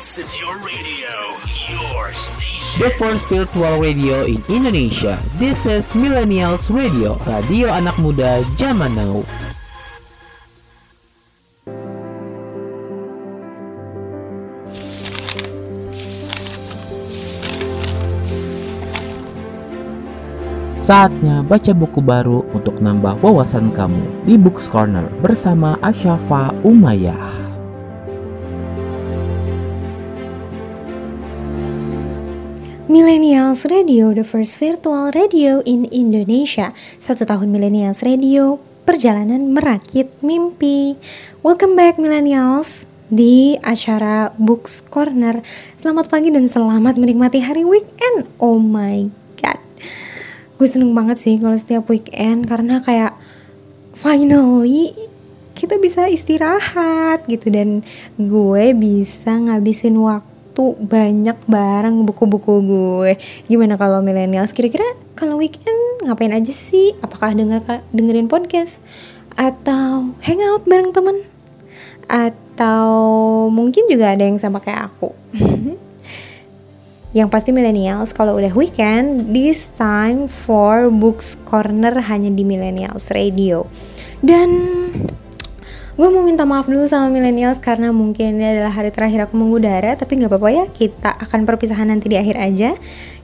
This is your radio, your station. The first virtual radio in Indonesia. This is Millennials Radio, radio anak muda zaman now. Saatnya baca buku baru untuk nambah wawasan kamu di Books Corner bersama Asyafa Umayyah. Millennials Radio, the first virtual radio in Indonesia. Satu tahun Millennials Radio, perjalanan merakit mimpi. Welcome back Millennials di acara Books Corner. Selamat pagi dan selamat menikmati hari weekend. Oh my god. Gue seneng banget sih kalau setiap weekend karena kayak finally kita bisa istirahat gitu dan gue bisa ngabisin waktu waktu banyak barang buku-buku gue. Gimana kalau millennials? Kira-kira kalau weekend ngapain aja sih? Apakah denger dengerin podcast? Atau hangout bareng temen? Atau mungkin juga ada yang sama kayak aku? Yang pasti millennials kalau udah weekend this time for books corner hanya di millennials radio. Dan Gue mau minta maaf dulu sama millennials karena mungkin ini adalah hari terakhir aku mengudara, tapi nggak apa-apa ya, kita akan perpisahan nanti di akhir aja.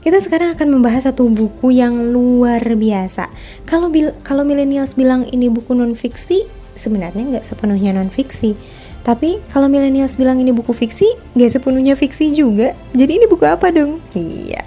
Kita sekarang akan membahas satu buku yang luar biasa. Kalau kalau millennials bilang ini buku non fiksi, sebenarnya nggak sepenuhnya non fiksi. Tapi kalau millennials bilang ini buku fiksi, nggak sepenuhnya fiksi juga. Jadi ini buku apa dong? Iya.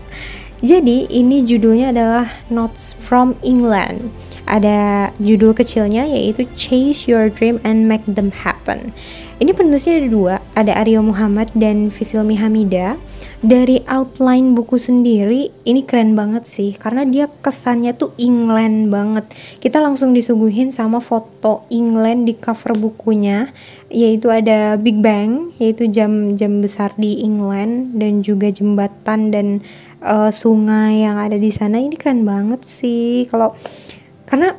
Jadi ini judulnya adalah Notes from England ada judul kecilnya yaitu Chase Your Dream and Make Them Happen. Ini penulisnya ada dua, ada Aryo Muhammad dan Fisilmi Hamida. Dari outline buku sendiri, ini keren banget sih, karena dia kesannya tuh England banget. Kita langsung disuguhin sama foto England di cover bukunya, yaitu ada Big Bang, yaitu jam-jam besar di England, dan juga jembatan dan uh, sungai yang ada di sana. Ini keren banget sih, kalau karena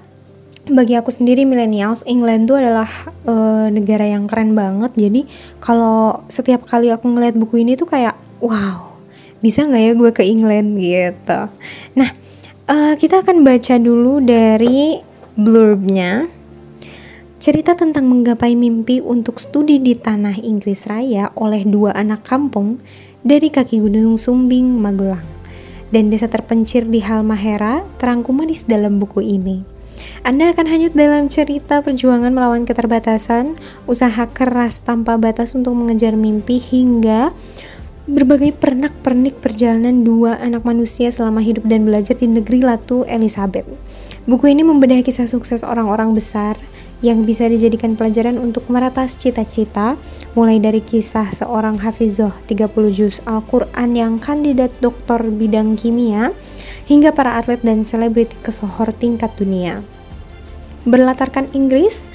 bagi aku sendiri millennials England tuh adalah uh, negara yang keren banget. Jadi kalau setiap kali aku ngeliat buku ini tuh kayak wow bisa nggak ya gue ke England? Gitu. Nah uh, kita akan baca dulu dari blurbnya. Cerita tentang menggapai mimpi untuk studi di tanah Inggris Raya oleh dua anak kampung dari kaki gunung Sumbing Magelang dan desa terpencil di Halmahera terangkum manis dalam buku ini. Anda akan hanyut dalam cerita perjuangan melawan keterbatasan, usaha keras tanpa batas untuk mengejar mimpi hingga berbagai pernak-pernik perjalanan dua anak manusia selama hidup dan belajar di negeri Latu Elizabeth. Buku ini membedah kisah sukses orang-orang besar yang bisa dijadikan pelajaran untuk meratas cita-cita, mulai dari kisah seorang hafizoh 30 juz Al-Quran yang kandidat doktor bidang kimia, hingga para atlet dan selebriti kesohor tingkat dunia. Berlatarkan Inggris,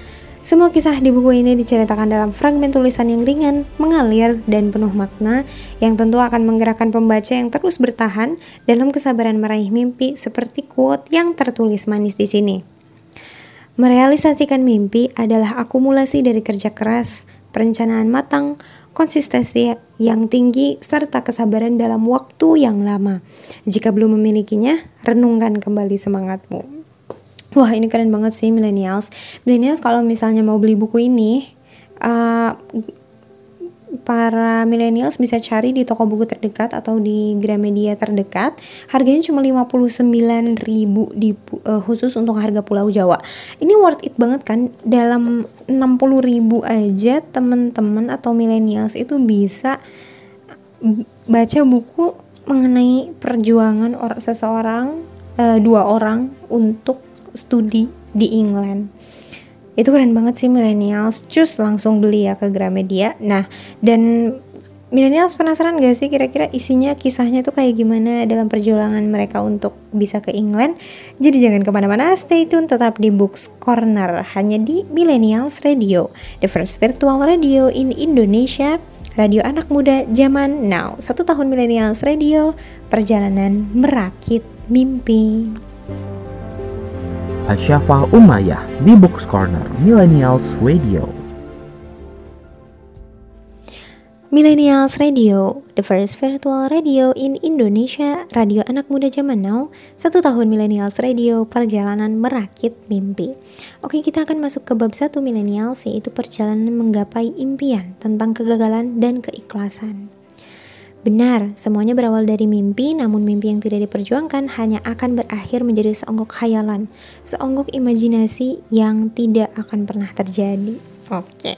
semua kisah di buku ini diceritakan dalam fragmen tulisan yang ringan, mengalir, dan penuh makna yang tentu akan menggerakkan pembaca yang terus bertahan dalam kesabaran meraih mimpi seperti quote yang tertulis manis di sini. Merealisasikan mimpi adalah akumulasi dari kerja keras, perencanaan matang, konsistensi yang tinggi, serta kesabaran dalam waktu yang lama. Jika belum memilikinya, renungkan kembali semangatmu. Wah ini keren banget sih millennials. Millennials kalau misalnya mau beli buku ini, uh, para millennials bisa cari di toko buku terdekat atau di Gramedia terdekat. Harganya cuma 59.000 di uh, khusus untuk harga Pulau Jawa. Ini worth it banget kan? Dalam 60.000 aja teman-teman atau millennials itu bisa baca buku mengenai perjuangan or seseorang uh, dua orang untuk studi di England itu keren banget sih millennials. Cus langsung beli ya ke Gramedia. Nah dan millennials penasaran gak sih kira-kira isinya kisahnya tuh kayak gimana dalam perjuangan mereka untuk bisa ke England? Jadi jangan ke mana-mana stay tune tetap di Books Corner. Hanya di Millennials Radio the first virtual radio in Indonesia. Radio anak muda zaman now. Satu tahun Millennials Radio perjalanan merakit mimpi Asyafa Umayyah di Books Corner Millennials Radio. Millennials Radio, the first virtual radio in Indonesia, radio anak muda zaman now, satu tahun Millennials Radio, perjalanan merakit mimpi. Oke, kita akan masuk ke bab satu Millennials, yaitu perjalanan menggapai impian tentang kegagalan dan keikhlasan. Benar, semuanya berawal dari mimpi, namun mimpi yang tidak diperjuangkan hanya akan berakhir menjadi seonggok khayalan, seonggok imajinasi yang tidak akan pernah terjadi. Oke.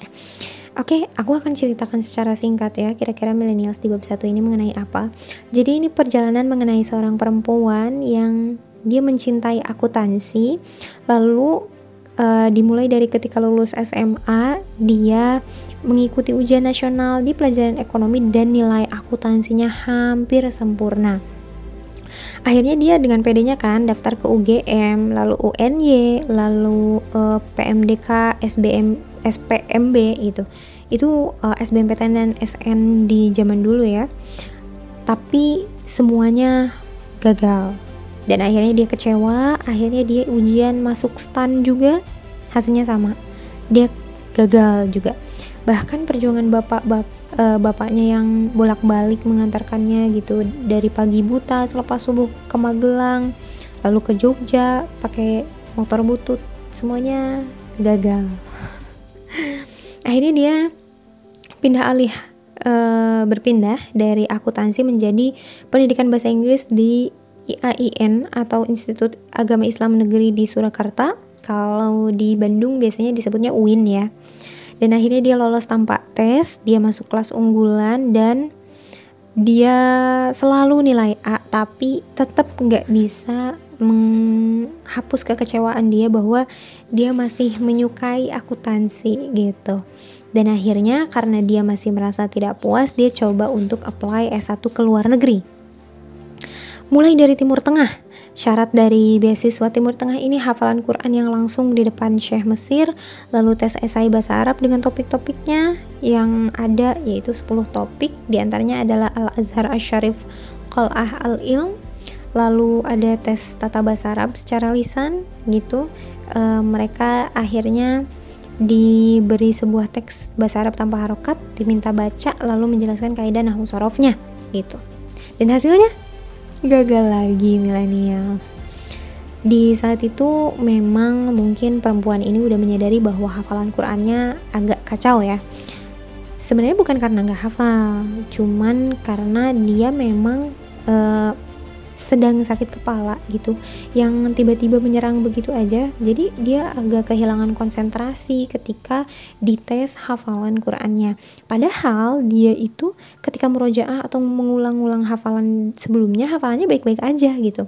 Oke, aku akan ceritakan secara singkat ya, kira-kira millennials di bab satu ini mengenai apa. Jadi ini perjalanan mengenai seorang perempuan yang dia mencintai akuntansi, lalu uh, dimulai dari ketika lulus SMA, dia mengikuti ujian nasional di pelajaran ekonomi dan nilai akuntansinya hampir sempurna. Akhirnya dia dengan pedenya kan daftar ke UGM, lalu UNY, lalu uh, PMDK, SBM SPMB gitu. Itu uh, SBMPTN dan SN di zaman dulu ya. Tapi semuanya gagal dan akhirnya dia kecewa akhirnya dia ujian masuk stan juga hasilnya sama. Dia gagal juga. Bahkan perjuangan bapak bap, uh, bapaknya yang bolak-balik mengantarkannya gitu dari pagi buta selepas subuh ke Magelang lalu ke Jogja pakai motor butut semuanya gagal. Akhirnya dia pindah alih e, berpindah dari akuntansi menjadi pendidikan bahasa Inggris di IAIN atau Institut Agama Islam Negeri di Surakarta. Kalau di Bandung biasanya disebutnya UIN ya. Dan akhirnya dia lolos tanpa tes, dia masuk kelas unggulan dan dia selalu nilai A tapi tetap nggak bisa menghapus kekecewaan dia bahwa dia masih menyukai akuntansi gitu. Dan akhirnya karena dia masih merasa tidak puas, dia coba untuk apply S1 ke luar negeri. Mulai dari Timur Tengah, syarat dari beasiswa Timur Tengah ini hafalan Quran yang langsung di depan Syekh Mesir, lalu tes esai bahasa Arab dengan topik-topiknya yang ada yaitu 10 topik, di antaranya adalah Al-Azhar Asy-Syarif Qal'ah Al-Ilm, lalu ada tes tata bahasa Arab secara lisan gitu. E, mereka akhirnya diberi sebuah teks bahasa Arab tanpa harokat diminta baca lalu menjelaskan kaidah nahwu gitu. Dan hasilnya gagal lagi millennials. Di saat itu memang mungkin perempuan ini udah menyadari bahwa hafalan Qurannya agak kacau ya. Sebenarnya bukan karena nggak hafal cuman karena dia memang uh, sedang sakit kepala gitu yang tiba-tiba menyerang begitu aja jadi dia agak kehilangan konsentrasi ketika dites hafalan Qurannya. Padahal dia itu ketika merojaah atau mengulang-ulang hafalan sebelumnya hafalannya baik-baik aja gitu.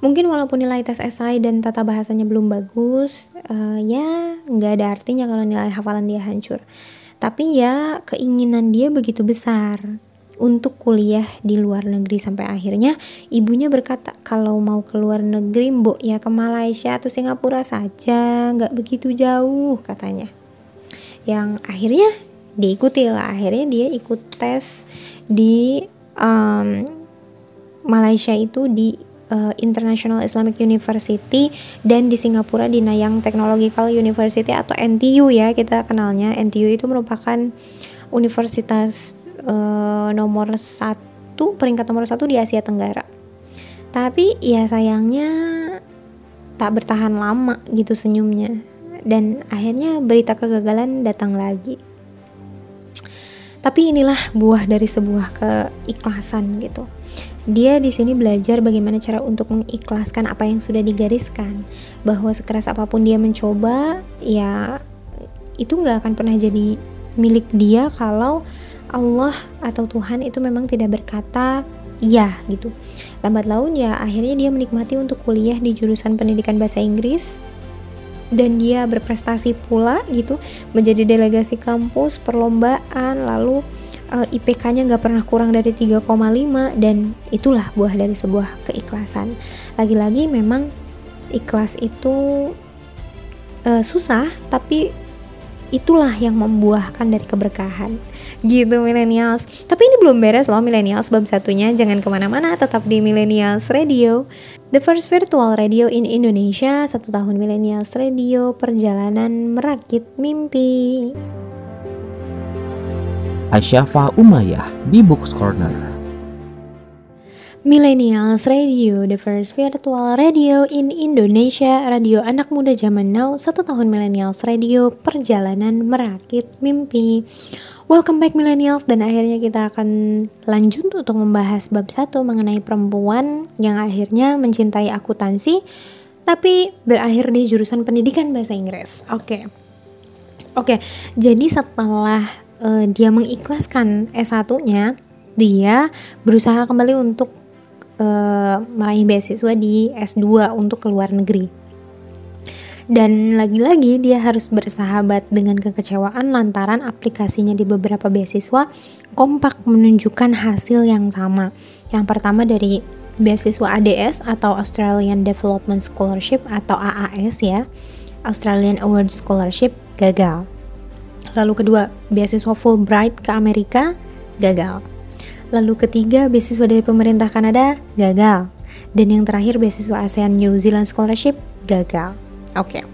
Mungkin walaupun nilai tes esai dan tata bahasanya belum bagus uh, ya nggak ada artinya kalau nilai hafalan dia hancur. Tapi ya keinginan dia begitu besar untuk kuliah di luar negeri sampai akhirnya ibunya berkata kalau mau ke luar negeri mbok ya ke Malaysia atau Singapura saja nggak begitu jauh katanya. Yang akhirnya diikuti lah akhirnya dia ikut tes di um, Malaysia itu di uh, International Islamic University dan di Singapura di Nanyang Technological University atau NTU ya kita kenalnya. NTU itu merupakan universitas uh, nomor satu peringkat nomor satu di Asia Tenggara. Tapi ya sayangnya tak bertahan lama gitu senyumnya. Dan akhirnya berita kegagalan datang lagi. Tapi inilah buah dari sebuah keikhlasan gitu. Dia di sini belajar bagaimana cara untuk mengikhlaskan apa yang sudah digariskan. Bahwa sekeras apa pun dia mencoba ya itu nggak akan pernah jadi milik dia kalau Allah atau Tuhan itu memang tidak berkata iya gitu. Lambat laun ya akhirnya dia menikmati untuk kuliah di jurusan pendidikan bahasa Inggris dan dia berprestasi pula gitu menjadi delegasi kampus perlombaan lalu uh, eh, IPK-nya nggak pernah kurang dari 3,5 dan itulah buah dari sebuah keikhlasan lagi-lagi memang ikhlas itu uh, susah tapi itulah yang membuahkan dari keberkahan. Gitu millennials. Tapi ini belum beres loh millennials. Bab satunya jangan ke mana-mana tetap di millennials radio. The first virtual radio in Indonesia satu tahun millennials radio perjalanan merakit mimpi. Asyafa Umayyah di Books Corner. Millennials Radio, the first virtual radio in Indonesia, radio anak muda zaman now, satu tahun Millennials Radio, perjalanan merakit mimpi. Welcome back Millennials dan akhirnya kita akan lanjut untuk membahas bab satu mengenai perempuan yang akhirnya mencintai akuntansi tapi berakhir di jurusan pendidikan bahasa Inggris. Oke. Okay. Oke, okay, jadi setelah uh, dia mengikhlaskan S1-nya, dia berusaha kembali untuk uh, meraih beasiswa di S2 untuk ke luar negeri. Dan lagi-lagi dia harus bersahabat dengan kekecewaan lantaran aplikasinya di beberapa beasiswa kompak menunjukkan hasil yang sama. Yang pertama dari beasiswa ADS atau Australian Development Scholarship atau AAS ya. Australian Award Scholarship gagal. Lalu kedua, beasiswa Fulbright ke Amerika gagal. Lalu ketiga, beasiswa dari pemerintah Kanada gagal. Dan yang terakhir, beasiswa ASEAN New Zealand Scholarship gagal. Oke. Okay.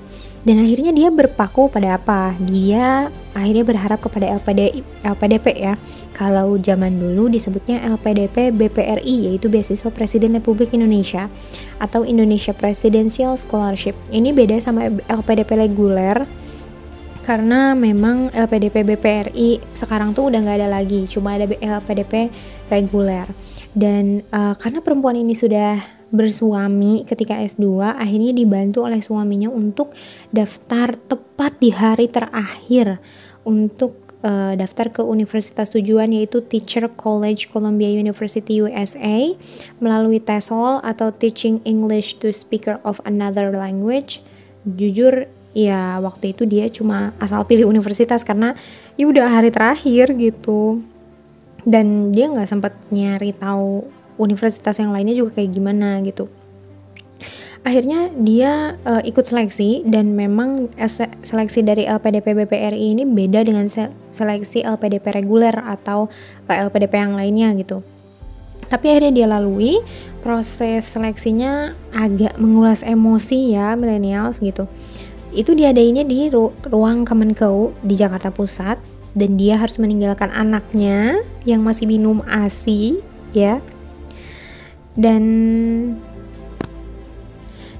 Dan akhirnya dia berpaku pada apa? Dia akhirnya berharap kepada LPD, LPDP ya. Kalau zaman dulu disebutnya LPDP BPRI yaitu beasiswa Presiden Republik Indonesia atau Indonesia Presidential Scholarship. Ini beda sama LPDP reguler karena memang LPDP BPRI sekarang tuh udah nggak ada lagi, cuma ada LPDP reguler. Dan uh, karena perempuan ini sudah bersuami ketika S2 akhirnya dibantu oleh suaminya untuk daftar tepat di hari terakhir untuk uh, daftar ke universitas tujuan yaitu Teacher College Columbia University USA melalui TESOL atau Teaching English to Speaker of Another Language. Jujur ya waktu itu dia cuma asal pilih universitas karena ya udah hari terakhir gitu. Dan dia nggak sempat nyari tahu universitas yang lainnya juga kayak gimana gitu. Akhirnya dia uh, ikut seleksi dan memang seleksi dari LPDP BPRI ini beda dengan seleksi LPDP reguler atau eh, LPDP yang lainnya gitu. Tapi akhirnya dia lalui proses seleksinya agak mengulas emosi ya millennials gitu itu diadainnya di ru ruang Kemenkeu di Jakarta Pusat. Dan dia harus meninggalkan anaknya yang masih minum ASI ya. Dan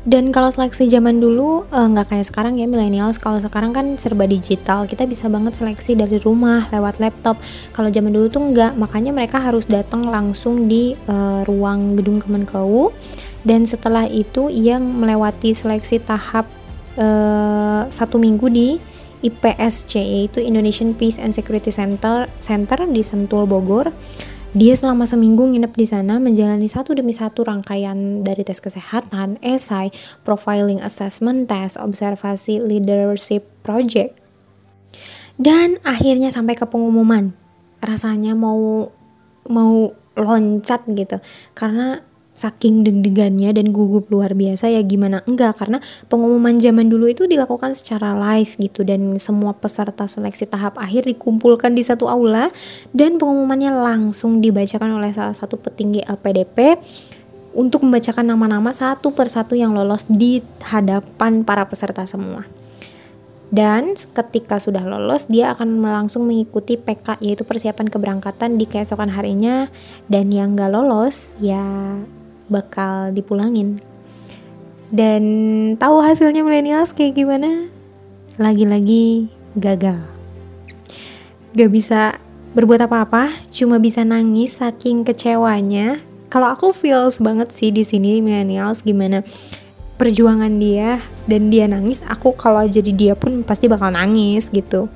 dan kalau seleksi zaman dulu eh, nggak uh, kayak sekarang ya millennials. Kalau sekarang kan serba digital. Kita bisa banget seleksi dari rumah lewat laptop. Kalau zaman dulu tuh nggak. Makanya mereka harus datang langsung di uh, ruang gedung Kemenkeu. Dan setelah itu ia melewati seleksi tahap uh, satu minggu di IPSC yaitu Indonesian Peace and Security Center Center di Sentul Bogor dia selama seminggu nginep di sana menjalani satu demi satu rangkaian dari tes kesehatan, esai, profiling assessment test, observasi leadership project. Dan akhirnya sampai ke pengumuman. Rasanya mau mau loncat gitu. Karena saking deg-degannya dan gugup luar biasa ya gimana enggak karena pengumuman zaman dulu itu dilakukan secara live gitu dan semua peserta seleksi tahap akhir dikumpulkan di satu aula dan pengumumannya langsung dibacakan oleh salah satu petinggi LPDP untuk membacakan nama-nama satu persatu yang lolos di hadapan para peserta semua. Dan ketika sudah lolos, dia akan langsung mengikuti PK yaitu persiapan keberangkatan di keesokan harinya. Dan yang gak lolos, ya bakal dipulangin. Dan tahu hasilnya millennials kayak gimana? Lagi-lagi gagal. Gak bisa berbuat apa-apa cuma bisa nangis saking kecewanya. Kalau aku feels banget sih di sini millennials gimana perjuangan dia dan dia nangis aku kalau jadi dia pun pasti bakal nangis gitu.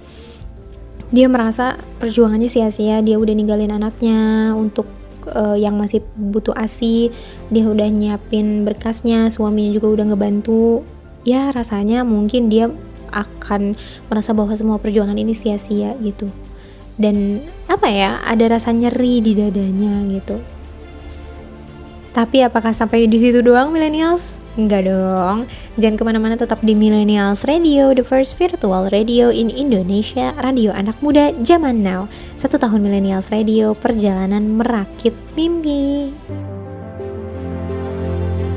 Dia merasa perjuangannya sia-sia dia udah ninggalin anaknya untuk uh, yang masih butuh asi dia udah nyiapin berkasnya suaminya juga udah ngebantu ya rasanya mungkin dia akan merasa bahwa semua perjuangan ini sia-sia gitu dan apa ya ada rasa nyeri di dadanya gitu tapi apakah sampai di situ doang millennials? Enggak dong. Jangan ke mana-mana tetap di Millennials Radio, the first virtual radio in Indonesia, radio anak muda zaman now. Satu tahun Millennials Radio, perjalanan merakit mimpi.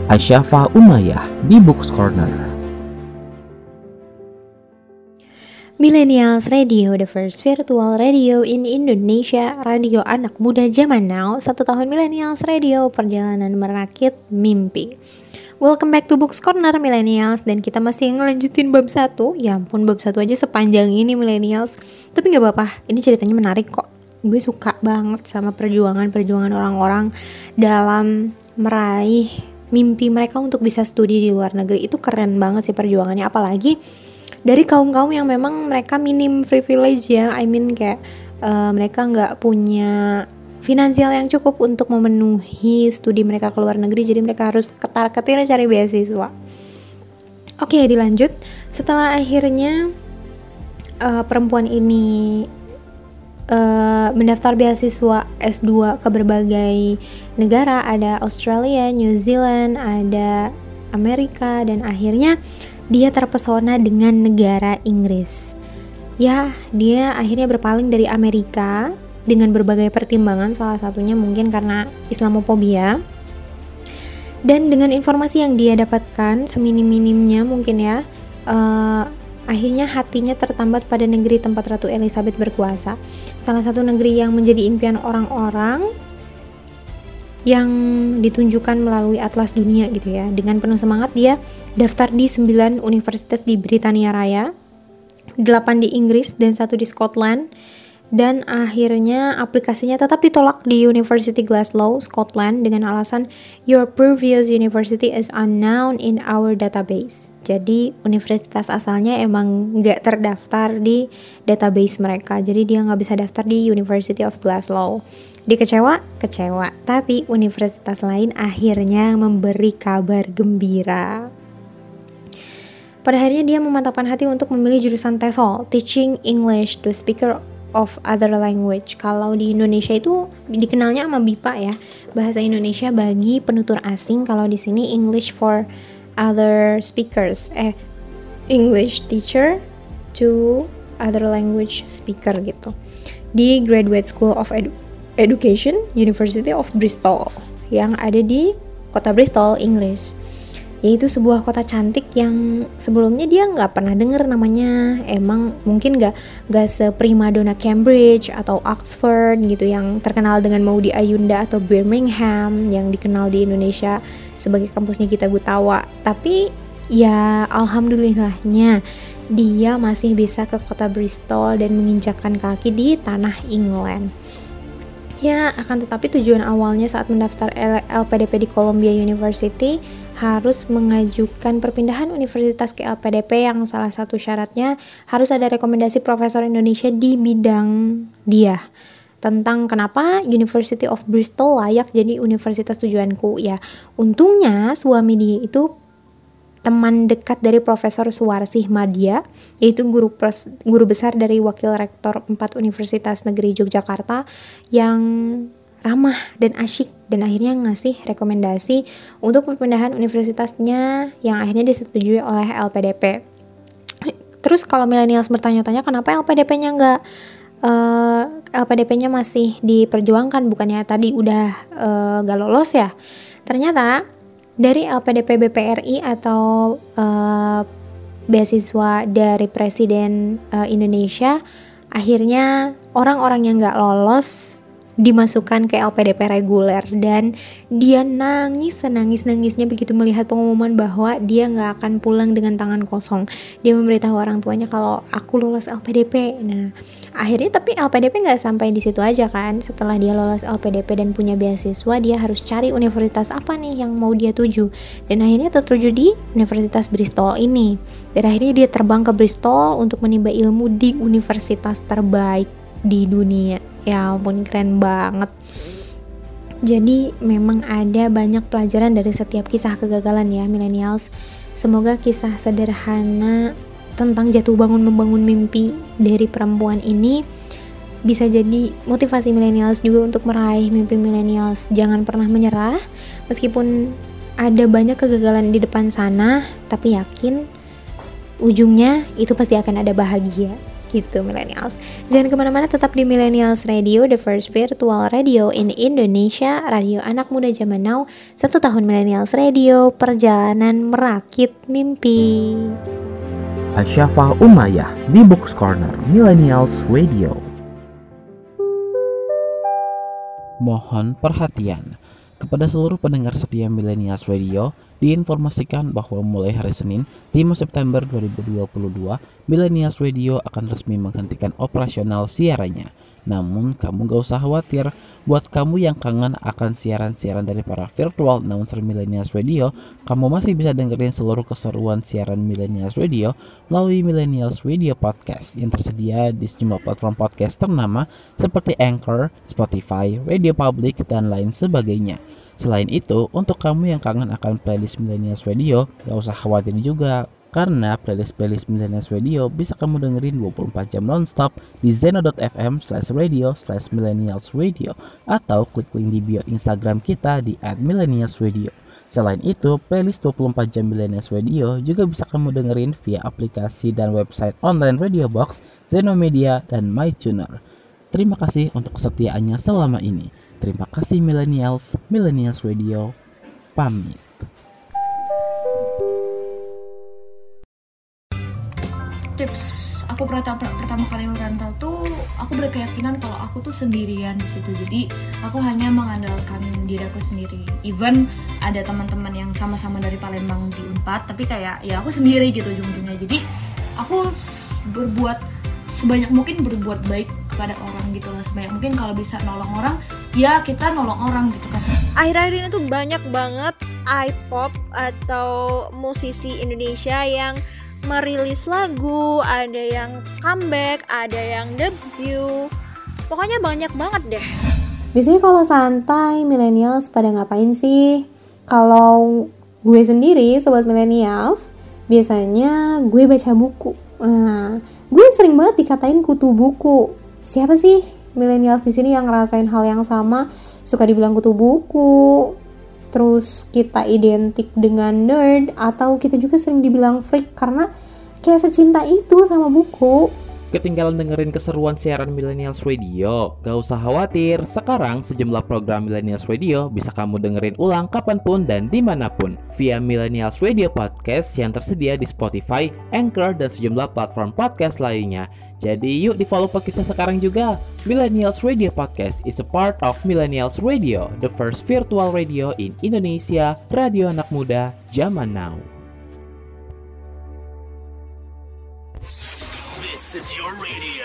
Asyafa Umayyah di Books Corner. Millennials Radio, the first virtual radio in Indonesia, radio anak muda zaman now, satu tahun Millennials Radio, perjalanan merakit mimpi. Welcome back to Books Corner Millennials dan kita masih ngelanjutin bab satu. Ya ampun bab satu aja sepanjang ini Millennials. Tapi nggak apa-apa, ini ceritanya menarik kok. Gue suka banget sama perjuangan-perjuangan orang-orang dalam meraih mimpi mereka untuk bisa studi di luar negeri. Itu keren banget sih perjuangannya apalagi dari kaum kaum yang memang mereka minim privilege ya I mean kayak uh, mereka nggak punya finansial yang cukup untuk memenuhi studi mereka ke luar negeri. Jadi mereka harus ketar ketir cari beasiswa. Oke dilanjut. Setelah akhirnya uh, perempuan ini uh, mendaftar beasiswa S2 ke berbagai negara. Ada Australia, New Zealand, ada Amerika dan akhirnya dia terpesona dengan negara Inggris. Ya, dia akhirnya berpaling dari Amerika dengan berbagai pertimbangan, salah satunya mungkin karena Islamophobia. Dan dengan informasi yang dia dapatkan seminim-minimnya mungkin ya, uh, akhirnya hatinya tertambat pada negeri tempat Ratu Elizabeth berkuasa. Salah satu negeri yang menjadi impian orang-orang yang ditunjukkan melalui atlas dunia gitu ya. Dengan penuh semangat dia daftar di 9 universitas di Britania Raya, 8 di Inggris dan satu di Scotland. Dan akhirnya aplikasinya tetap ditolak di University Glasgow, Scotland dengan alasan your previous university is unknown in our database. Jadi universitas asalnya emang nggak terdaftar di database mereka. Jadi dia nggak bisa daftar di University of Glasgow. Dikecewa, kecewa. Tapi universitas lain akhirnya memberi kabar gembira. Pada akhirnya dia memantapkan hati untuk memilih jurusan TESOL, Teaching English to Speaker of Other Language. Kalau di Indonesia itu dikenalnya sama BIPA ya, bahasa Indonesia bagi penutur asing. Kalau di sini English for Other Speakers, eh English Teacher to Other Language Speaker gitu. Di Graduate School of Education Education University of Bristol yang ada di kota Bristol, Inggris. Yaitu sebuah kota cantik yang sebelumnya dia nggak pernah denger namanya. Emang mungkin nggak nggak seprima dona Cambridge atau Oxford gitu yang terkenal dengan Maudi Ayunda atau Birmingham yang dikenal di Indonesia sebagai kampusnya kita Gutawa. Tapi ya alhamdulillahnya dia masih bisa ke kota Bristol dan menginjakkan kaki di tanah England. Ya, akan tetapi tujuan awalnya saat mendaftar LPDP di Columbia University harus mengajukan perpindahan universitas ke LPDP yang salah satu syaratnya harus ada rekomendasi profesor Indonesia di bidang dia tentang kenapa University of Bristol layak jadi universitas tujuanku. Ya untungnya suami dia itu teman dekat dari Profesor Suwarsih Madia, yaitu guru pres, guru besar dari Wakil Rektor 4 Universitas Negeri Yogyakarta yang ramah dan asyik dan akhirnya ngasih rekomendasi untuk perpindahan universitasnya yang akhirnya disetujui oleh LPDP. Terus kalau millennials bertanya-tanya kenapa LPDP-nya nggak uh, eh, LPDP-nya masih diperjuangkan bukannya tadi udah uh, gak lolos ya? Ternyata dari LPDP BPRI atau uh, beasiswa dari Presiden uh, Indonesia akhirnya orang-orang yang nggak lolos dimasukkan ke LPDP reguler. Dan dia nangis senangis nangisnya begitu melihat pengumuman bahwa dia nggak akan pulang dengan tangan kosong. Dia memberitahu orang tuanya kalau aku lolos LPDP nah akhirnya tapi LPDP nggak sampai di situ aja kan. Setelah dia lolos LPDP dan punya beasiswa dia harus cari universitas apa nih yang mau dia tuju. Dan akhirnya tertuju di Universitas Bristol ini. Dan akhirnya dia terbang ke Bristol untuk menimba ilmu di universitas terbaik di dunia ya ampun keren banget. Jadi memang ada banyak pelajaran dari setiap kisah kegagalan ya millennials. Semoga kisah sederhana tentang jatuh bangun membangun mimpi dari perempuan ini bisa jadi motivasi millennials juga untuk meraih mimpi millennials. Jangan pernah menyerah meskipun ada banyak kegagalan di depan sana tapi yakin ujungnya itu pasti akan ada bahagia gitu millennials. Jangan ke mana-mana tetap di Millennials Radio, the first virtual radio in Indonesia, radio anak muda zaman now. Satu tahun Millennials Radio, perjalanan merakit mimpi. Asyafa Umayyah di Books Corner Millennials Radio. Mohon perhatian kepada seluruh pendengar setia Millennials Radio, diinformasikan bahwa mulai hari Senin 5 September 2022, Millennials Radio akan resmi menghentikan operasional siarannya. Namun kamu gak usah khawatir, buat kamu yang kangen akan siaran-siaran dari para virtual announcer Millennials Radio, kamu masih bisa dengerin seluruh keseruan siaran Millennials Radio melalui Millennials Radio Podcast yang tersedia di sejumlah platform podcast ternama seperti Anchor, Spotify, Radio Public, dan lain sebagainya. Selain itu, untuk kamu yang kangen akan playlist Millennials Radio, gak usah khawatir juga karena playlist-playlist Millennials Radio bisa kamu dengerin 24 jam nonstop di zeno.fm slash radio slash millennials radio atau klik link di bio Instagram kita di at millennials radio. Selain itu, playlist 24 jam Millennials Radio juga bisa kamu dengerin via aplikasi dan website online Radio Box, Zeno Media, dan MyTuner. Terima kasih untuk kesetiaannya selama ini. Terima kasih Millennials, Millennials Radio, pamit. tips aku pertama pertama kali merantau tuh aku berkeyakinan kalau aku tuh sendirian di situ. Jadi aku hanya mengandalkan diri aku sendiri. Even ada teman-teman yang sama-sama dari Palembang di Unpad tapi kayak ya aku sendiri gitu ujung-ujungnya. Jadi aku berbuat sebanyak mungkin berbuat baik kepada orang gitu lah. Sebanyak mungkin kalau bisa nolong orang ya kita nolong orang gitu kan akhir-akhir ini tuh banyak banget iPop atau musisi Indonesia yang merilis lagu, ada yang comeback, ada yang debut. Pokoknya banyak banget deh. Biasanya kalau santai, millennials pada ngapain sih? Kalau gue sendiri, sobat millennials, biasanya gue baca buku. Nah, gue sering banget dikatain kutu buku. Siapa sih millennials di sini yang ngerasain hal yang sama? Suka dibilang kutu buku, terus kita identik dengan nerd atau kita juga sering dibilang freak karena kayak secinta itu sama buku Ketinggalan dengerin keseruan siaran Millennials Radio? Gak usah khawatir, sekarang sejumlah program Millennials Radio bisa kamu dengerin ulang kapan pun dan di mana pun via Millennials Radio Podcast yang tersedia di Spotify, Anchor, dan sejumlah platform podcast lainnya. Jadi yuk di follow podcast sekarang juga. Millennials Radio Podcast is a part of Millennials Radio, the first virtual radio in Indonesia, radio anak muda zaman now. Is your radio,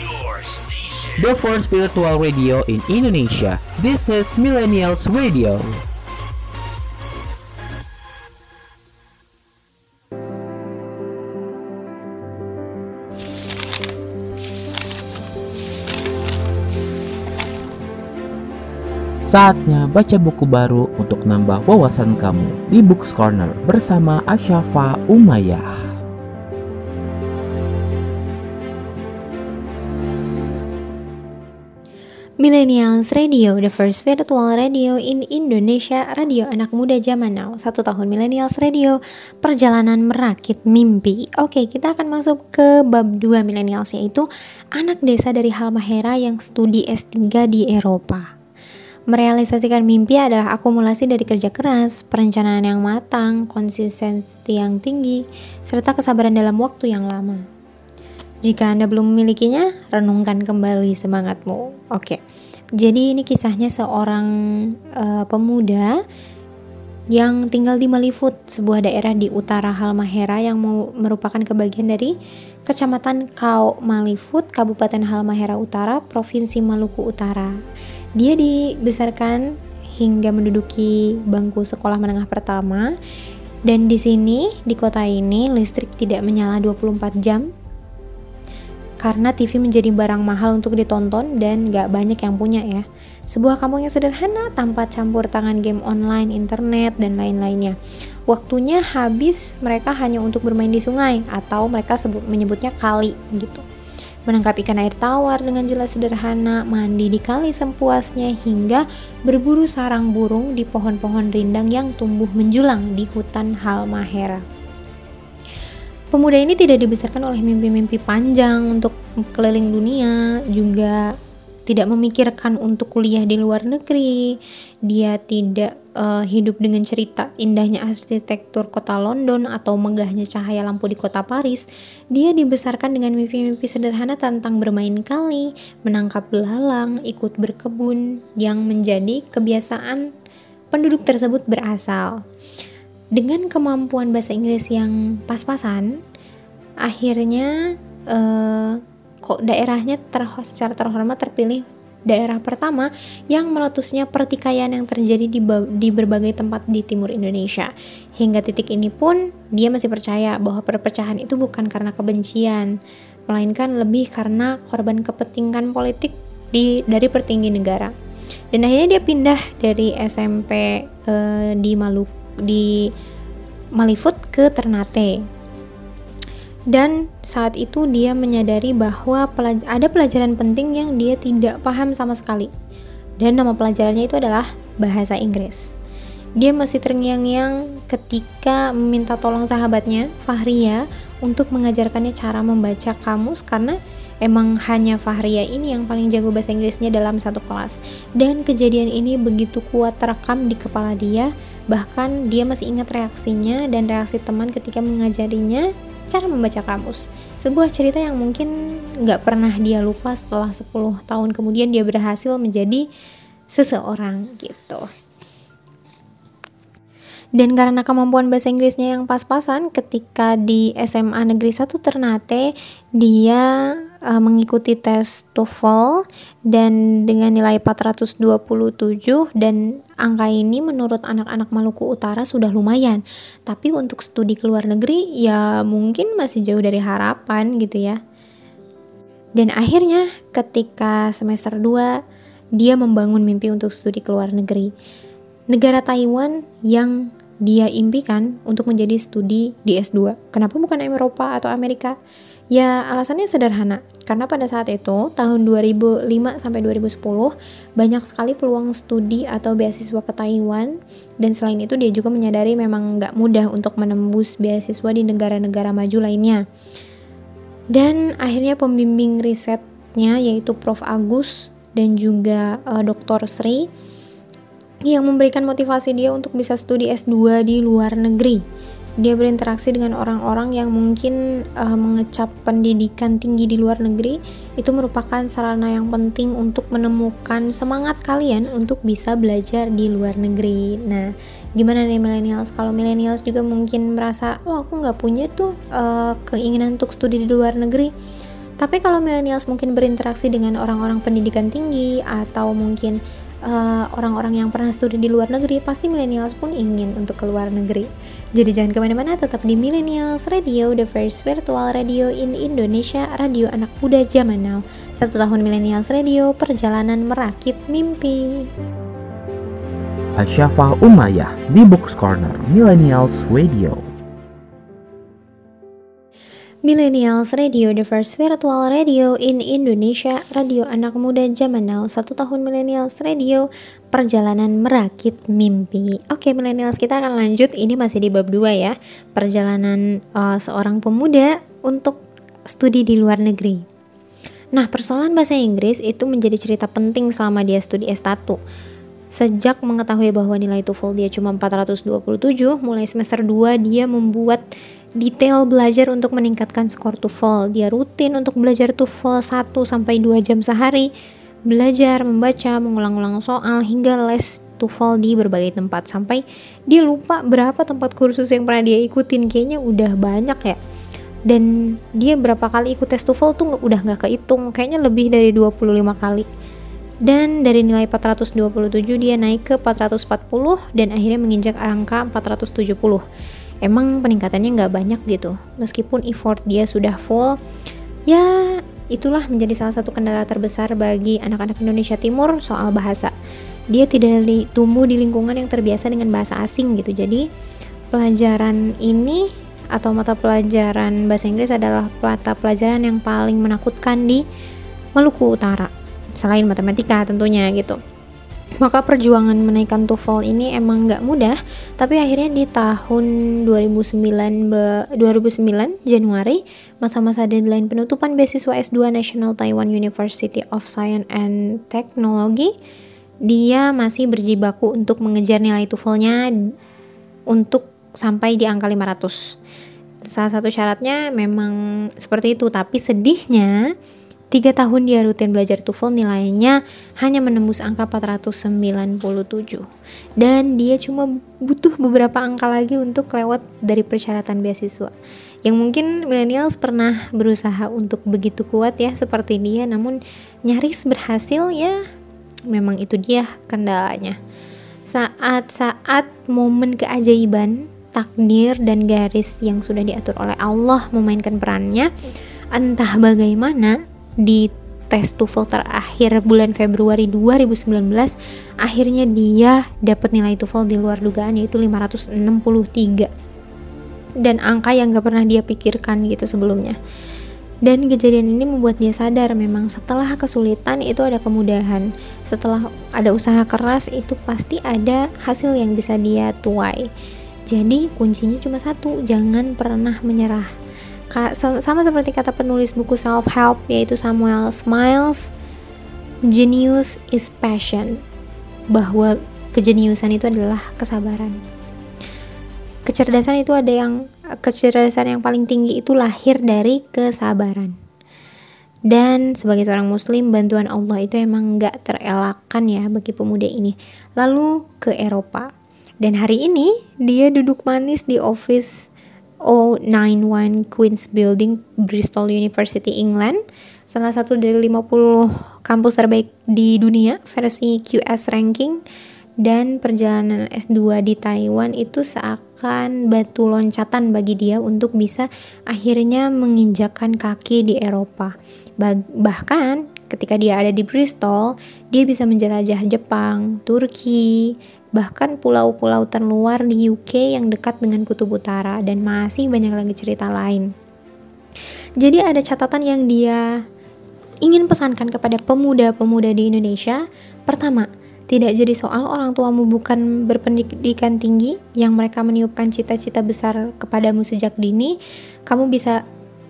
your station. The first virtual radio in Indonesia. This is Millennials Radio. Saatnya baca buku baru untuk nambah wawasan kamu di Books Corner bersama Asyafa Umayyah. Millennials Radio, the first virtual radio in Indonesia, radio anak muda zaman now. Satu tahun Millennials Radio, perjalanan merakit mimpi. Oke, kita akan masuk ke bab 2 Millennials, yaitu anak desa dari Halmahera yang studi S3 di Eropa. Merealisasikan mimpi adalah akumulasi dari kerja keras, perencanaan yang matang, konsistensi yang tinggi, serta kesabaran dalam waktu yang lama. Jika Anda belum memilikinya, renungkan kembali semangatmu. Oke, jadi ini kisahnya seorang uh, pemuda yang tinggal di Malifut, sebuah daerah di utara Halmahera yang merupakan kebagian dari Kecamatan Kau Malifut, Kabupaten Halmahera Utara, Provinsi Maluku Utara. Dia dibesarkan hingga menduduki bangku sekolah menengah pertama dan di sini di kota ini listrik tidak menyala 24 jam karena TV menjadi barang mahal untuk ditonton dan gak banyak yang punya ya. Sebuah kampung yang sederhana tanpa campur tangan game online, internet, dan lain-lainnya. Waktunya habis mereka hanya untuk bermain di sungai atau mereka sebut, menyebutnya kali gitu. Menangkap ikan air tawar dengan jelas sederhana, mandi di kali sempuasnya hingga berburu sarang burung di pohon-pohon rindang yang tumbuh menjulang di hutan Halmahera. Pemuda ini tidak dibesarkan oleh mimpi-mimpi panjang untuk keliling dunia, juga tidak memikirkan untuk kuliah di luar negeri, dia tidak uh, hidup dengan cerita indahnya arsitektur kota London atau megahnya cahaya lampu di kota Paris. Dia dibesarkan dengan mimpi-mimpi sederhana tentang bermain kali, menangkap belalang, ikut berkebun, yang menjadi kebiasaan penduduk tersebut berasal. Dengan kemampuan bahasa Inggris yang pas-pasan, akhirnya uh, kok daerahnya ter secara terhormat terpilih daerah pertama yang meletusnya pertikaian yang terjadi di, di berbagai tempat di timur Indonesia. Hingga titik ini pun dia masih percaya bahwa perpecahan itu bukan karena kebencian, melainkan lebih karena korban kepentingan politik di dari pertinggi negara. Dan akhirnya dia pindah dari SMP eh, di Maluku di Malifut ke Ternate dan saat itu dia menyadari bahwa pelaj ada pelajaran penting yang dia tidak paham sama sekali. Dan nama pelajarannya itu adalah bahasa Inggris. Dia masih terngiang-ngiang ketika meminta tolong sahabatnya, Fahria, untuk mengajarkannya cara membaca kamus karena emang hanya Fahria ini yang paling jago bahasa Inggrisnya dalam satu kelas. Dan kejadian ini begitu kuat terekam di kepala dia, bahkan dia masih ingat reaksinya dan reaksi teman ketika mengajarinya cara membaca kamus. Sebuah cerita yang mungkin nggak pernah dia lupa setelah 10 tahun kemudian dia berhasil menjadi seseorang gitu. Dan karena kemampuan bahasa Inggrisnya yang pas-pasan ketika di SMA Negeri 1 Ternate dia uh, mengikuti tes TOEFL dan dengan nilai 427 dan angka ini menurut anak-anak Maluku Utara sudah lumayan. Tapi untuk studi ke luar negeri ya mungkin masih jauh dari harapan gitu ya. Dan akhirnya ketika semester 2 dia membangun mimpi untuk studi ke luar negeri. Negara Taiwan yang dia impikan untuk menjadi studi di S2. Kenapa bukan Eropa atau Amerika? Ya, alasannya sederhana. Karena pada saat itu, tahun 2005 sampai 2010, banyak sekali peluang studi atau beasiswa ke Taiwan. Dan selain itu, dia juga menyadari memang nggak mudah untuk menembus beasiswa di negara-negara maju lainnya. Dan akhirnya pembimbing risetnya yaitu Prof. Agus dan juga uh, Dr. Sri yang memberikan motivasi dia untuk bisa studi S2 di luar negeri dia berinteraksi dengan orang-orang yang mungkin uh, mengecap pendidikan tinggi di luar negeri itu merupakan sarana yang penting untuk menemukan semangat kalian untuk bisa belajar di luar negeri. Nah, gimana nih millennials? Kalau millennials juga mungkin merasa, oh aku nggak punya tuh uh, keinginan untuk studi di luar negeri. Tapi kalau millennials mungkin berinteraksi dengan orang-orang pendidikan tinggi atau mungkin orang eh, orang-orang yang pernah studi di luar negeri pasti millennials pun ingin untuk ke luar negeri jadi jangan ke mana-mana tetap di Millennials Radio the first virtual radio in Indonesia radio anak muda zaman now. Satu tahun Millennials Radio perjalanan merakit mimpi. Asyafa Umayyah di Box Corner Millennials Radio Millennials Radio, the first virtual radio in Indonesia, radio anak muda zaman now, satu tahun Millennials Radio, perjalanan merakit mimpi. Oke, Millennials kita akan lanjut, ini masih di bab 2 ya, perjalanan uh, seorang pemuda untuk studi di luar negeri. Nah, persoalan bahasa Inggris itu menjadi cerita penting selama dia studi S1. Sejak mengetahui bahwa nilai TOEFL dia cuma 427, mulai semester 2 dia membuat detail belajar untuk meningkatkan skor TOEFL. Dia rutin untuk belajar TOEFL 1 sampai 2 jam sehari, belajar, membaca, mengulang-ulang soal hingga les TOEFL di berbagai tempat. Sampai dia lupa berapa tempat kursus yang pernah dia ikutin. Kayaknya udah banyak ya. Dan dia berapa kali ikut tes TOEFL tuh udah nggak kehitung. Kayaknya lebih dari 25 kali dan dari nilai 427 dia naik ke 440 dan akhirnya menginjak angka 470 emang peningkatannya nggak banyak gitu. Meskipun effort dia sudah full ya itulah menjadi salah satu kendala terbesar bagi anak-anak Indonesia Timur soal bahasa. Dia tidak tumbuh di lingkungan yang terbiasa dengan bahasa asing gitu. Jadi pelajaran ini atau mata pelajaran bahasa Inggris adalah mata pelajaran yang paling menakutkan di Maluku Utara selain matematika tentunya gitu Maka perjuangan menaikkan TOEFL ini emang nggak mudah, tapi akhirnya di tahun 2009, be- 2009 Januari, masa-masa deadline penutupan beasiswa S2 National Taiwan University of Science and Technology, dia masih berjibaku untuk mengejar nilai TOEFL-nya untuk sampai di angka 500. Salah satu syaratnya memang seperti itu, tapi sedihnya Tiga tahun dia rutin belajar TOEFL nilainya hanya menembus angka 497 dan dia cuma butuh beberapa angka lagi untuk lewat dari persyaratan beasiswa. Yang mungkin millennials pernah berusaha untuk begitu kuat ya seperti dia namun nyaris berhasil ya memang itu dia kendalanya. Saat-saat momen keajaiban takdir dan garis yang sudah diatur oleh Allah memainkan perannya entah bagaimana di tes TOEFL terakhir bulan Februari 2019 akhirnya dia dapat nilai TOEFL di luar dugaan yaitu 563 dan angka yang gak pernah dia pikirkan gitu sebelumnya. Dan kejadian ini membuat dia sadar memang setelah kesulitan itu ada kemudahan. Setelah ada usaha keras itu pasti ada hasil yang bisa dia tuai. Jadi kuncinya cuma satu jangan pernah menyerah sama seperti kata penulis buku self help yaitu Samuel Smiles genius is passion. Bahwa kejeniusan itu adalah kesabaran. Kecerdasan itu ada yang kecerdasan yang paling tinggi itu lahir dari kesabaran. Dan sebagai seorang muslim bantuan Allah itu emang nggak terelakkan ya bagi pemuda ini. Lalu ke Eropa. Dan hari ini dia duduk manis di office 091 Queen's Building, Bristol University, England. Salah satu dari 50 kampus terbaik di dunia versi QS ranking dan perjalanan S2 di Taiwan itu seakan batu loncatan bagi dia untuk bisa akhirnya menginjakkan kaki di Eropa. Bahkan ketika dia ada di Bristol, dia bisa menjelajah Jepang, Turki, bahkan pulau-pulau terluar di UK yang dekat dengan kutub utara dan masih banyak lagi cerita lain. Jadi ada catatan yang dia ingin pesankan kepada pemuda-pemuda di Indonesia. Pertama, tidak jadi soal orang tuamu bukan berpendidikan tinggi yang mereka meniupkan cita-cita besar kepadamu sejak dini, kamu bisa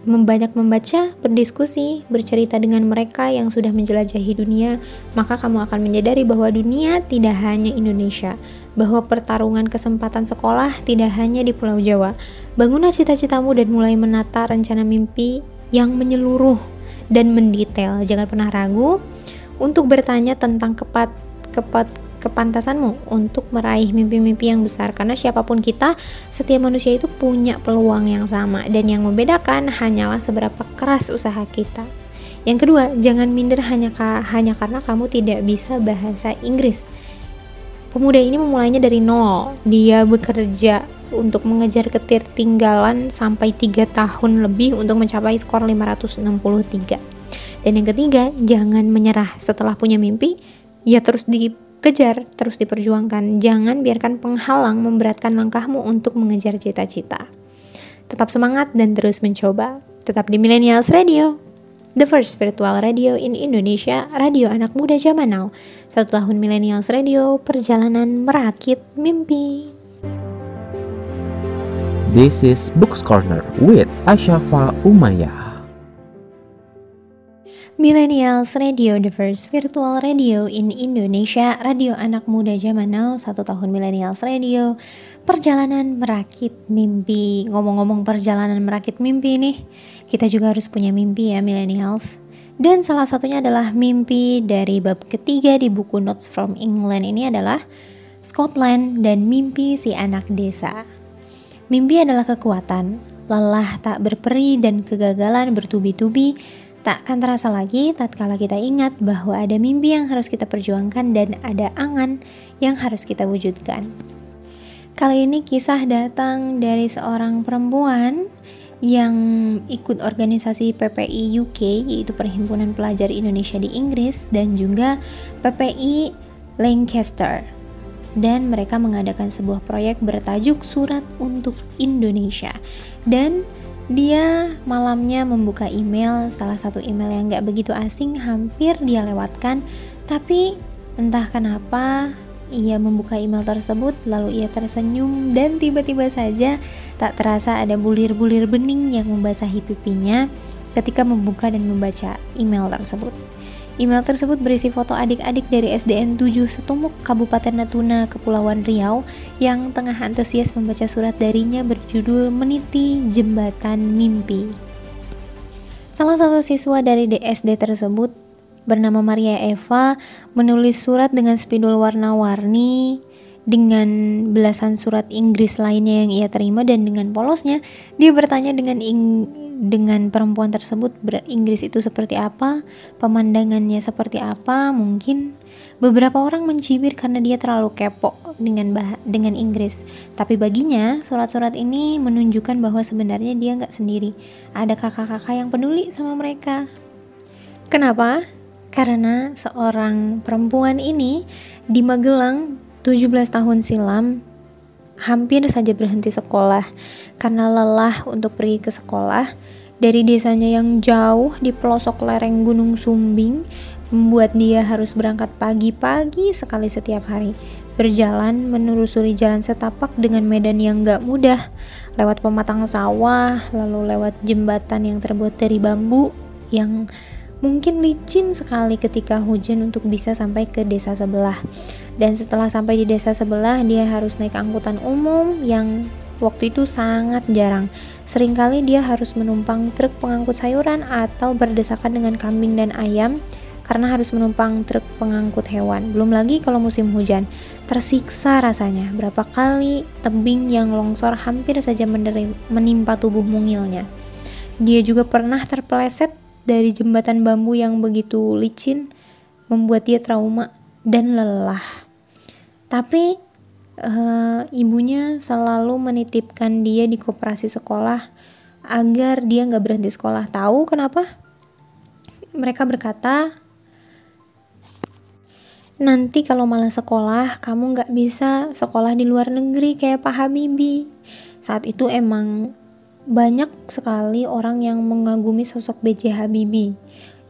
membanyak membaca, berdiskusi, bercerita dengan mereka yang sudah menjelajahi dunia, maka kamu akan menyadari bahwa dunia tidak hanya Indonesia, bahwa pertarungan kesempatan sekolah tidak hanya di Pulau Jawa. Bangunlah cita-citamu dan mulai menata rencana mimpi yang menyeluruh dan mendetail. Jangan pernah ragu untuk bertanya tentang kepat kepat kepantasanmu untuk meraih mimpi-mimpi yang besar. Karena siapa pun kita setiap manusia itu punya peluang yang sama. Dan yang membedakan hanyalah seberapa keras usaha kita. Yang kedua jangan minder hanya ka hanya karena kamu tidak bisa bahasa Inggris. Pemuda ini memulainya dari nol. Dia bekerja untuk mengejar ketertinggalan sampai 3 tahun lebih untuk mencapai skor 563 dan yang ketiga jangan menyerah setelah punya mimpi. Ya terus di Kejar, terus diperjuangkan. Jangan biarkan penghalang memberatkan langkahmu untuk mengejar cita-cita. Tetap semangat dan terus mencoba. Tetap di Millennials Radio. The first virtual radio in Indonesia, radio anak muda zaman now. Satu tahun Millennials Radio, perjalanan merakit mimpi. This is Books Corner with Ashafa Umayyah. Millennials Radio, the first virtual radio in Indonesia, radio anak muda zaman now, satu tahun Millennials Radio, perjalanan merakit mimpi. Ngomong-ngomong perjalanan merakit mimpi nih, kita juga harus punya mimpi ya Millennials. Dan salah satunya adalah mimpi dari bab ketiga di buku Notes from England ini adalah Scotland dan mimpi si anak desa. Mimpi adalah kekuatan, lelah tak berperi dan kegagalan bertubi-tubi takkan terasa lagi tatkala kita ingat bahwa ada mimpi yang harus kita perjuangkan dan ada angan yang harus kita wujudkan. Kali ini kisah datang dari seorang perempuan yang ikut organisasi PPI UK yaitu Perhimpunan Pelajar Indonesia di Inggris dan juga PPI Lancaster dan mereka mengadakan sebuah proyek bertajuk Surat untuk Indonesia dan dia malamnya membuka email, salah satu email yang gak begitu asing hampir dia lewatkan, tapi Entah kenapa, ia membuka email tersebut, lalu ia tersenyum dan tiba-tiba saja tak terasa ada bulir-bulir bening yang membasahi pipinya ketika membuka dan membaca email tersebut. Email tersebut berisi foto adik-adik dari SDN 7 Setumuk, Kabupaten Natuna, Kepulauan Riau yang tengah antusias membaca surat darinya berjudul Meniti Jembatan Mimpi. Salah satu siswa dari DSD tersebut bernama Maria Eva menulis surat dengan spidol warna-warni dengan belasan surat Inggris lainnya yang ia terima dan dengan polosnya dia bertanya dengan ing dengan perempuan tersebut beringgris itu seperti apa, pemandangannya seperti apa, mungkin beberapa orang mencibir karena dia terlalu kepo dengan bah dengan Inggris. Tapi baginya surat-surat ini menunjukkan bahwa sebenarnya dia nggak sendiri. Ada kakak-kakak yang peduli sama mereka. Kenapa? Karena seorang perempuan ini di Magelang 17 tahun silam hampir saja berhenti sekolah. Karena lelah untuk pergi ke sekolah dari desanya yang jauh di pelosok lereng Gunung Sumbing membuat dia harus berangkat pagi-pagi sekali setiap hari. Berjalan menelusuri jalan setapak dengan medan yang gak mudah lewat pematang sawah lalu lewat jembatan yang terbuat dari bambu yang mungkin licin sekali ketika hujan untuk bisa sampai ke desa sebelah. Dan setelah sampai di desa sebelah, dia harus naik angkutan umum yang waktu itu sangat jarang. Seringkali dia harus menumpang truk pengangkut sayuran atau berdesakan dengan kambing dan ayam karena harus menumpang truk pengangkut hewan. Belum lagi kalau musim hujan, tersiksa rasanya. Berapa kali tebing yang longsor hampir saja menimpa tubuh mungilnya. Dia juga pernah terpeleset dari jembatan bambu yang begitu licin membuat dia trauma dan lelah. Tapi uh, ibunya selalu menitipkan dia di koperasi sekolah agar dia nggak berhenti sekolah. Tahu kenapa? Mereka berkata, nanti kalau malah sekolah, kamu nggak bisa sekolah di luar negeri kayak Pak Habibie. Saat itu emang banyak sekali orang yang mengagumi sosok B.J. Habibie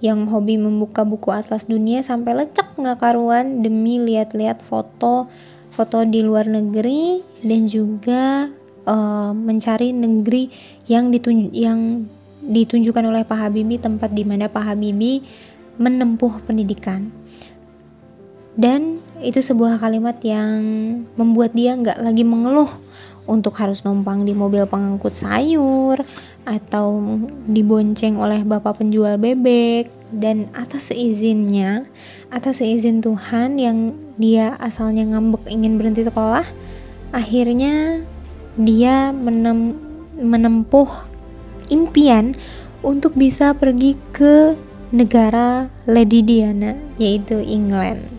yang hobi membuka buku atlas dunia sampai lecek nggak karuan demi lihat-lihat foto foto di luar negeri dan juga uh, mencari negeri yang ditunjuk yang ditunjukkan oleh Pak Habibie tempat di mana Pak Habibie menempuh pendidikan dan itu sebuah kalimat yang membuat dia nggak lagi mengeluh untuk harus numpang di mobil pengangkut sayur atau dibonceng oleh bapak penjual bebek dan atas seizinnya atas seizin Tuhan yang dia asalnya ngambek ingin berhenti sekolah akhirnya dia menem menempuh impian untuk bisa pergi ke negara Lady Diana yaitu England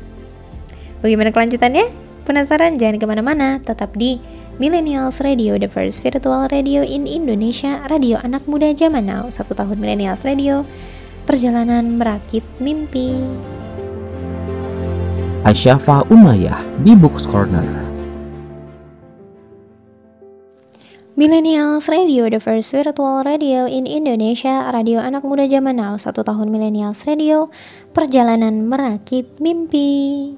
bagaimana kelanjutannya? penasaran? jangan ke mana-mana tetap di Millennials Radio, the first virtual radio in Indonesia, radio anak muda zaman now, satu tahun Millennials Radio, perjalanan merakit mimpi. Asyafa Umayyah di Books Corner. Millennials Radio, the first virtual radio in Indonesia, radio anak muda zaman now, satu tahun Millennials Radio, perjalanan merakit mimpi.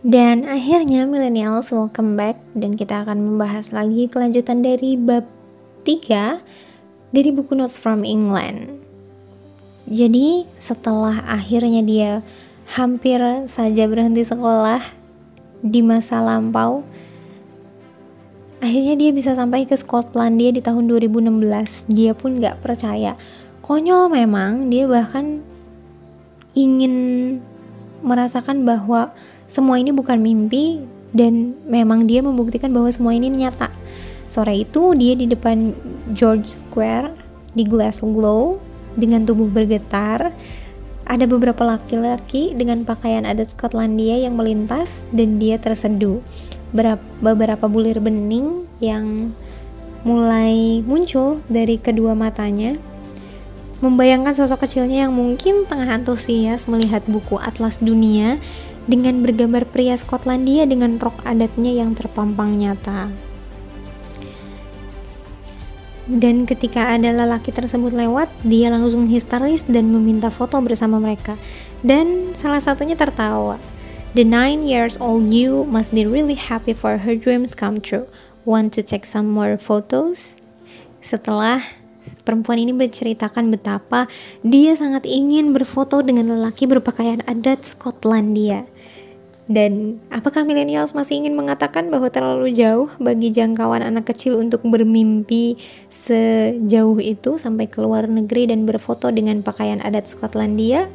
Dan akhirnya millennials welcome back dan kita akan membahas lagi kelanjutan dari bab 3 dari buku Notes from England. Jadi setelah akhirnya dia hampir saja berhenti sekolah di masa lampau, akhirnya dia bisa sampai ke Skotlandia di tahun 2016. Dia pun gak percaya. Konyol memang, dia bahkan ingin merasakan bahwa semua ini bukan mimpi dan memang dia membuktikan bahwa semua ini nyata. Sore itu dia di depan George Square di Glasgow dengan tubuh bergetar. Ada beberapa laki-laki dengan pakaian adat Skotlandia yang melintas dan dia terseduh. Beberapa bulir bening yang mulai muncul dari kedua matanya membayangkan sosok kecilnya yang mungkin tengah antusias melihat buku Atlas Dunia dengan bergambar pria Skotlandia dengan rok adatnya yang terpampang nyata. Dan ketika ada lelaki tersebut lewat, dia langsung histeris dan meminta foto bersama mereka. Dan salah satunya tertawa. The nine years old you must be really happy for her dreams come true. Want to take some more photos? Setelah perempuan ini berceritakan betapa dia sangat ingin berfoto dengan lelaki berpakaian adat Skotlandia. Dan apakah millennials masih ingin mengatakan bahwa terlalu jauh bagi jangkauan anak kecil untuk bermimpi sejauh itu sampai ke luar negeri dan berfoto dengan pakaian adat Skotlandia?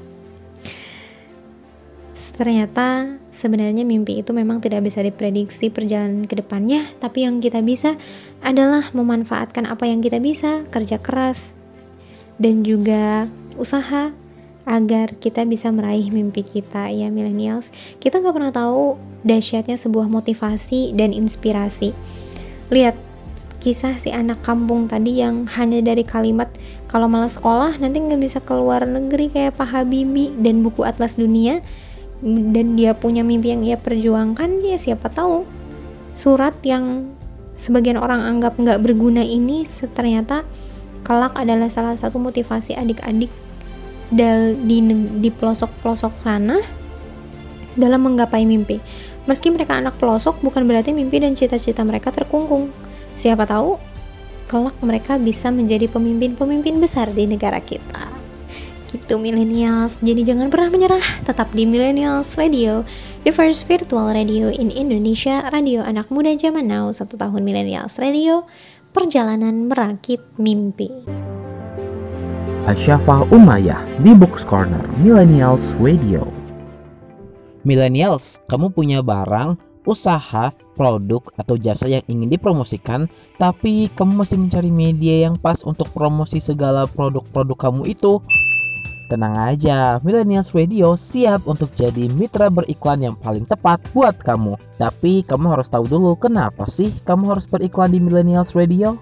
Ternyata sebenarnya mimpi itu memang tidak bisa diprediksi perjalanan ke depannya, tapi yang kita bisa adalah memanfaatkan apa yang kita bisa, kerja keras, dan juga usaha agar kita bisa meraih mimpi kita ya millennials. Kita nggak pernah tahu dahsyatnya sebuah motivasi dan inspirasi. Lihat kisah si anak kampung tadi yang hanya dari kalimat kalau malah sekolah nanti nggak bisa keluar negeri kayak Pak Habibie dan buku Atlas Dunia dan dia punya mimpi yang ia perjuangkan ya siapa tahu surat yang sebagian orang anggap nggak berguna ini ternyata kelak adalah salah satu motivasi adik-adik di di pelosok-pelosok sana dalam menggapai mimpi. Meski mereka anak pelosok, bukan berarti mimpi dan cita-cita mereka terkungkung. Siapa tahu, kelak mereka bisa menjadi pemimpin-pemimpin besar di negara kita. Gitu millennials, jadi jangan pernah menyerah, tetap di Millennials Radio, the first virtual radio in Indonesia, radio anak muda zaman now, satu tahun Millennials Radio, perjalanan merakit mimpi. Asyafa Umayyah di Books Corner Millennials Radio. Millennials, kamu punya barang, usaha, produk, atau jasa yang ingin dipromosikan, tapi kamu masih mencari media yang pas untuk promosi segala produk-produk kamu itu. Tenang aja, Millennials Radio siap untuk jadi mitra beriklan yang paling tepat buat kamu. Tapi kamu harus tahu dulu kenapa sih kamu harus beriklan di Millennials Radio?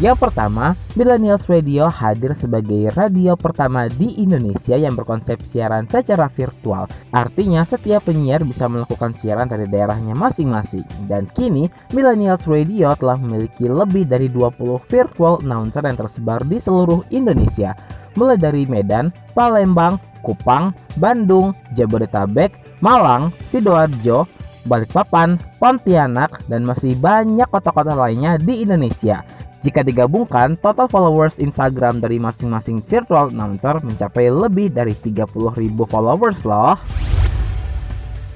Yang pertama, Millennials Radio hadir sebagai radio pertama di Indonesia yang berkonsep siaran secara virtual. Artinya setiap penyiar bisa melakukan siaran dari daerahnya masing-masing. Dan kini, Millennials Radio telah memiliki lebih dari 20 virtual announcer yang tersebar di seluruh Indonesia. Mulai dari Medan, Palembang, Kupang, Bandung, Jabodetabek, Malang, Sidoarjo, Balikpapan, Pontianak, dan masih banyak kota-kota lainnya di Indonesia. Jika digabungkan, total followers Instagram dari masing-masing virtual announcer mencapai lebih dari 30.000 followers loh.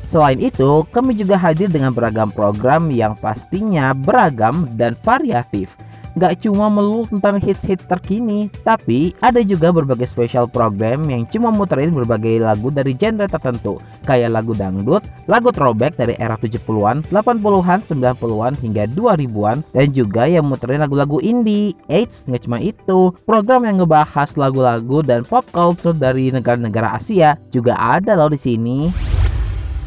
Selain itu, kami juga hadir dengan beragam program yang pastinya beragam dan variatif gak cuma melulu tentang hits-hits terkini, tapi ada juga berbagai special program yang cuma muterin berbagai lagu dari genre tertentu, kayak lagu dangdut, lagu throwback dari era 70-an, 80-an, 90-an hingga 2000-an, dan juga yang muterin lagu-lagu indie. Eits, nggak cuma itu, program yang ngebahas lagu-lagu dan pop culture dari negara-negara Asia juga ada loh di sini.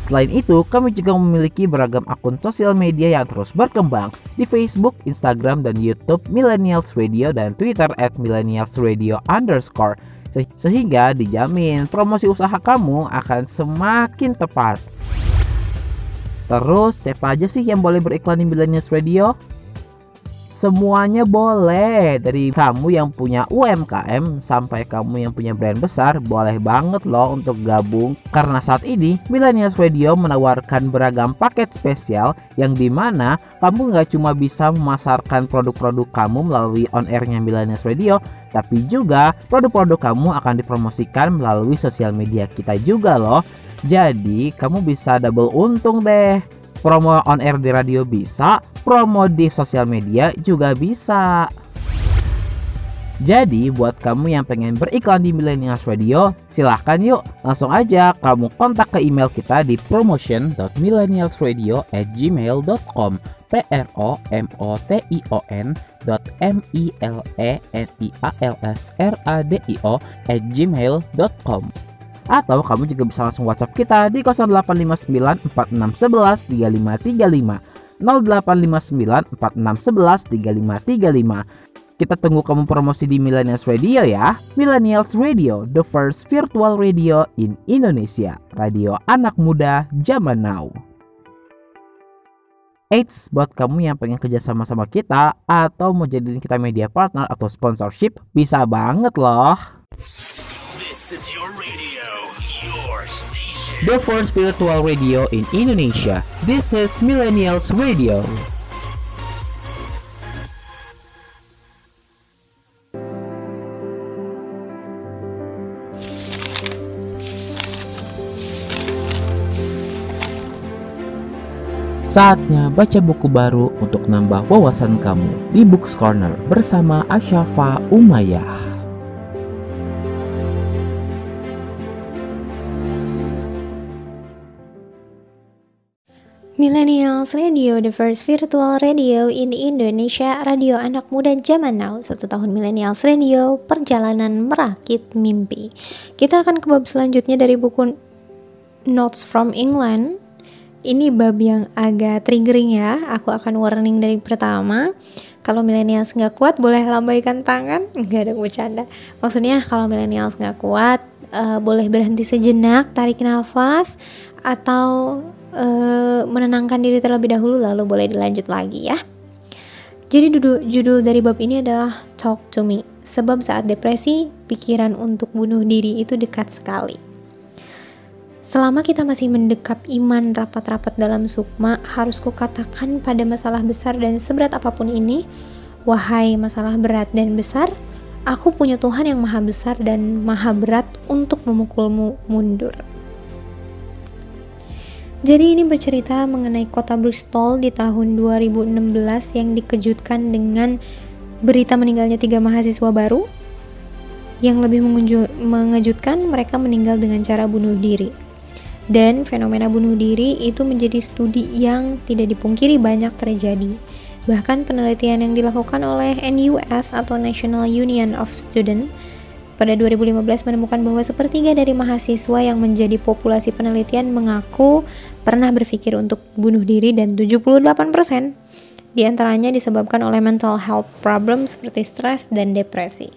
Selain itu, kami juga memiliki beragam akun sosial media yang terus berkembang di Facebook, Instagram, dan YouTube Millennials Radio dan Twitter at Millennials Radio underscore sehingga dijamin promosi usaha kamu akan semakin tepat. Terus, siapa aja sih yang boleh beriklan di Millennials Radio? Semuanya boleh. Dari kamu yang punya UMKM Sampai kamu yang punya brand besar Boleh banget loh untuk gabung. Karena saat ini Millennials Radio menawarkan beragam paket spesial Yang di mana kamu nggak cuma bisa memasarkan produk-produk kamu melalui on airnya Millennials Radio Tapi juga produk-produk kamu akan dipromosikan melalui sosial media kita juga loh. Jadi kamu bisa double untung deh Promo on air di radio bisa, promo di sosial media juga bisa. Jadi buat kamu yang pengen beriklan di Millennials Radio, silahkan yuk langsung aja kamu kontak ke email kita di promotion.millennialsradio@gmail.com p r o m o t i o n m i l e n i a l s r a d i o at gmail.com atau kamu juga bisa langsung WhatsApp kita di 0859 4611 3535 0859 4611 3535 kita tunggu kamu promosi di Millennials Radio ya. Millennials Radio, the first virtual radio in Indonesia. Radio anak muda zaman now. Eits, buat kamu yang pengen kerja sama sama kita atau mau jadiin kita media partner atau sponsorship, bisa banget loh. This is your. The first virtual radio in Indonesia. This is Millennials Radio. Saatnya baca buku baru untuk nambah wawasan kamu di Books Corner bersama Asyafa Umayyah. Millennials Radio, the first virtual radio in Indonesia, radio anak muda zaman now. Satu tahun Millennials Radio, perjalanan merakit mimpi. Kita akan ke bab selanjutnya dari buku Notes from England. Ini bab yang agak triggering ya. Aku akan warning dari pertama. Kalau millennials nggak kuat, boleh lambaikan tangan. Nggak ada bercanda. Maksudnya kalau millennials nggak kuat, eh, boleh berhenti sejenak, tarik nafas, atau eh, menenangkan diri terlebih dahulu lalu boleh dilanjut lagi ya. Jadi judul, judul dari bab ini adalah Talk to Me. Sebab saat depresi, pikiran untuk bunuh diri itu dekat sekali. Selama kita masih mendekap iman rapat-rapat dalam sukma, harus kukatakan pada masalah besar dan seberat apa pun ini, wahai masalah berat dan besar, aku punya Tuhan yang maha besar dan maha berat untuk memukulmu mundur. Jadi ini bercerita mengenai kota Bristol di tahun 2016 yang dikejutkan dengan berita meninggalnya tiga mahasiswa baru. Yang lebih mengejutkan mereka meninggal dengan cara bunuh diri. Dan fenomena bunuh diri itu menjadi studi yang tidak dipungkiri banyak terjadi. Bahkan penelitian yang dilakukan oleh NUS atau National Union of Students pada 2015 menemukan bahwa sepertiga dari mahasiswa yang menjadi populasi penelitian mengaku pernah berpikir untuk bunuh diri dan 78% di antaranya disebabkan oleh mental health problem seperti stres dan depresi.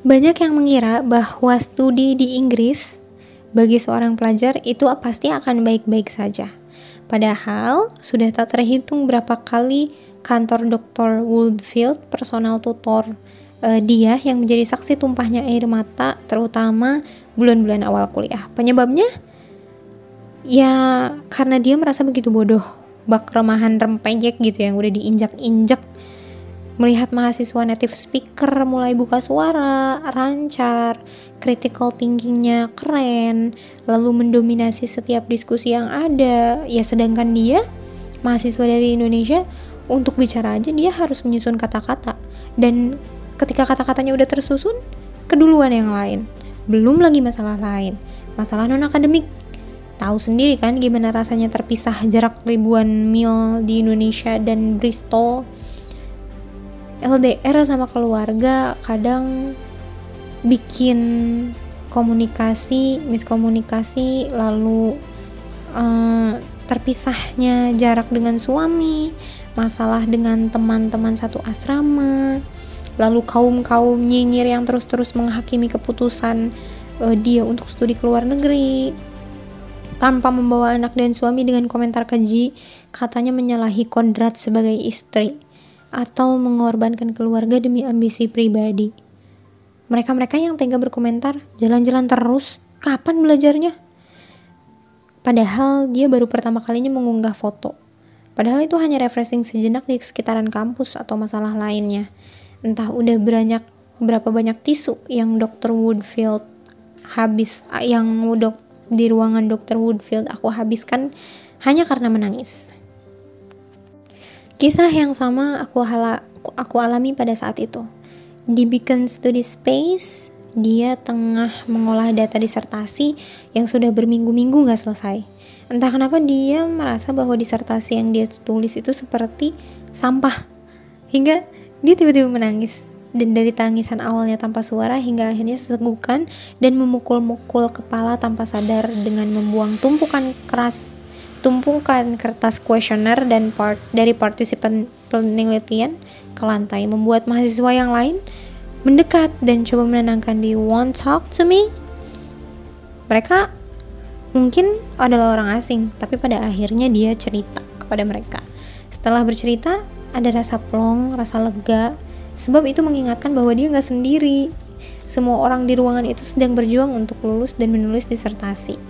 Banyak yang mengira bahwa studi di Inggris bagi seorang pelajar itu pasti akan baik-baik saja. Padahal sudah tak terhitung berapa kali kantor Dr. Woodfield, personal tutor eh, dia yang menjadi saksi tumpahnya air mata terutama bulan-bulan awal kuliah. Penyebabnya ya karena dia merasa begitu bodoh, bak remahan rempeyek gitu yang udah diinjak-injak melihat mahasiswa native speaker mulai buka suara, rancar, critical thinkingnya keren, lalu mendominasi setiap diskusi yang ada. Ya sedangkan dia, mahasiswa dari Indonesia, untuk bicara aja dia harus menyusun kata-kata. Dan ketika kata-katanya udah tersusun, keduluan yang lain. Belum lagi masalah lain, masalah non-akademik. Tahu sendiri kan gimana rasanya terpisah jarak ribuan mil di Indonesia dan Bristol. LDR sama keluarga kadang bikin komunikasi, miskomunikasi, lalu eh, terpisahnya jarak dengan suami, masalah dengan teman-teman satu asrama, lalu kaum-kaum nyinyir yang terus-terus menghakimi keputusan eh, dia untuk studi ke luar negeri, tanpa membawa anak dan suami dengan komentar keji, katanya menyalahi kodrat sebagai istri atau mengorbankan keluarga demi ambisi pribadi. Mereka-mereka yang tega berkomentar, jalan-jalan terus, kapan belajarnya? Padahal dia baru pertama kalinya mengunggah foto. Padahal itu hanya refreshing sejenak di sekitaran kampus atau masalah lainnya. Entah udah banyak berapa banyak tisu yang Dr. Woodfield habis yang dok, di ruangan Dr. Woodfield aku habiskan hanya karena menangis. Kisah yang sama aku, hala, aku alami pada saat itu. Di Beacon Study Space, dia tengah mengolah data disertasi yang sudah berminggu-minggu gak selesai. Entah kenapa dia merasa bahwa disertasi yang dia tulis itu seperti sampah. Hingga dia tiba-tiba menangis. Dan dari tangisan awalnya tanpa suara hingga akhirnya sesegukan dan memukul-mukul kepala tanpa sadar dengan membuang tumpukan keras tumpukan kertas kuesioner dan part dari partisipan penelitian ke lantai membuat mahasiswa yang lain mendekat dan coba menenangkan di won't talk to me? Mereka mungkin adalah orang asing tapi pada akhirnya dia cerita kepada mereka. Setelah bercerita, ada rasa plong, rasa lega, sebab itu mengingatkan bahwa dia nggak sendiri. Semua orang di ruangan itu sedang berjuang untuk lulus dan menulis disertasi.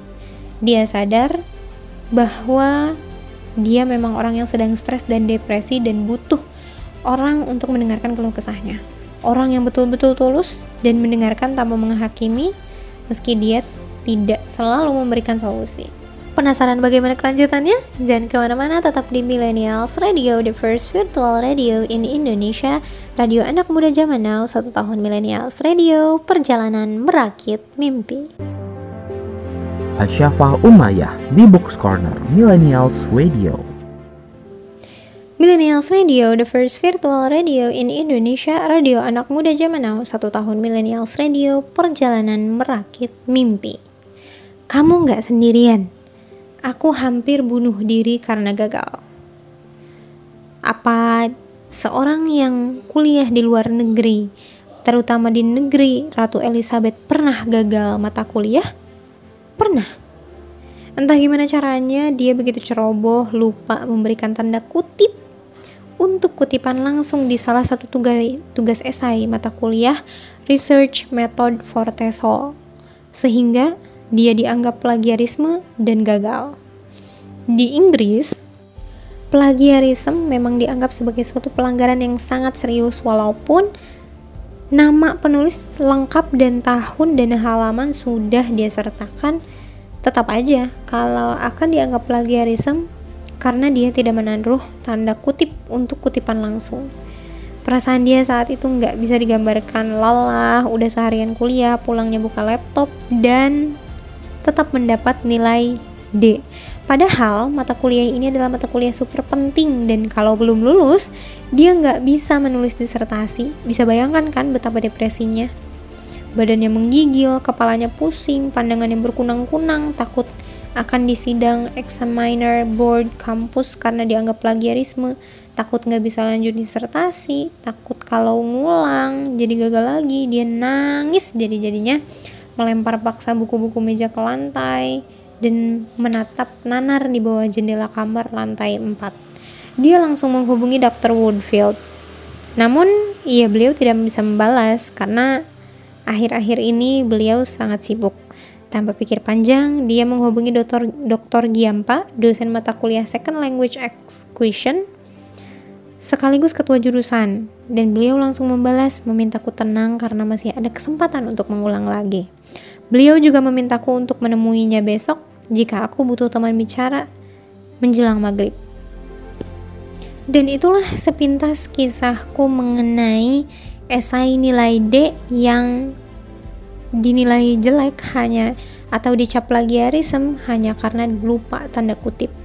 Dia sadar bahwa dia memang orang yang sedang stres dan depresi dan butuh orang untuk mendengarkan keluh kesahnya. Orang yang betul-betul tulus dan mendengarkan tanpa menghakimi meski dia tidak selalu memberikan solusi. Penasaran bagaimana kelanjutannya? Jangan ke mana-mana, tetap di Millennials Radio, the first virtual radio in Indonesia. Radio anak muda zaman now, satu tahun Millennials Radio, perjalanan merakit mimpi. Asyafa Umayyah di Books Corner Millennials Radio. Millennials Radio, the first virtual radio in Indonesia, radio anak muda zaman now, satu tahun Millennials Radio, perjalanan merakit mimpi. Kamu nggak sendirian. Aku hampir bunuh diri karena gagal. Apa seorang yang kuliah di luar negeri, terutama di negeri Ratu Elizabeth, pernah gagal mata kuliah? Pernah. Entah gimana caranya, dia begitu ceroboh, lupa memberikan tanda kutip untuk kutipan langsung di salah satu tugas, tugas esai mata kuliah Research Method for TESOL, sehingga dia dianggap plagiarisme dan gagal. Di Inggris, plagiarisme memang dianggap sebagai suatu pelanggaran yang sangat serius walaupun nama penulis lengkap dan tahun dan halaman sudah dia sertakan tetap aja kalau akan dianggap plagiarisme karena dia tidak menaruh tanda kutip untuk kutipan langsung. Perasaan dia saat itu nggak bisa digambarkan lelah, udah seharian kuliah, pulangnya buka laptop, dan tetap mendapat nilai D. Padahal mata kuliah ini adalah mata kuliah super penting dan kalau belum lulus, dia nggak bisa menulis disertasi. Bisa bayangkan kan betapa depresinya? Badannya menggigil, kepalanya pusing, pandangannya berkunang-kunang, takut akan disidang examiner board kampus karena dianggap plagiarisme takut nggak bisa lanjut disertasi takut kalau ngulang jadi gagal lagi dia nangis jadi jadinya melempar paksa buku-buku meja ke lantai dan menatap nanar di bawah jendela kamar lantai 4 dia langsung menghubungi Dr. Woodfield namun ia beliau tidak bisa membalas karena akhir-akhir ini beliau sangat sibuk tanpa pikir panjang, dia menghubungi Dr. Giampa, dosen mata kuliah Second Language Acquisition, sekaligus ketua jurusan, dan beliau langsung membalas memintaku tenang karena masih ada kesempatan untuk mengulang lagi. Beliau juga memintaku untuk menemuinya besok jika aku butuh teman bicara menjelang maghrib. Dan itulah sepintas kisahku mengenai esai nilai D yang dinilai jelek hanya atau dicap plagiarisme hanya karena lupa tanda kutip.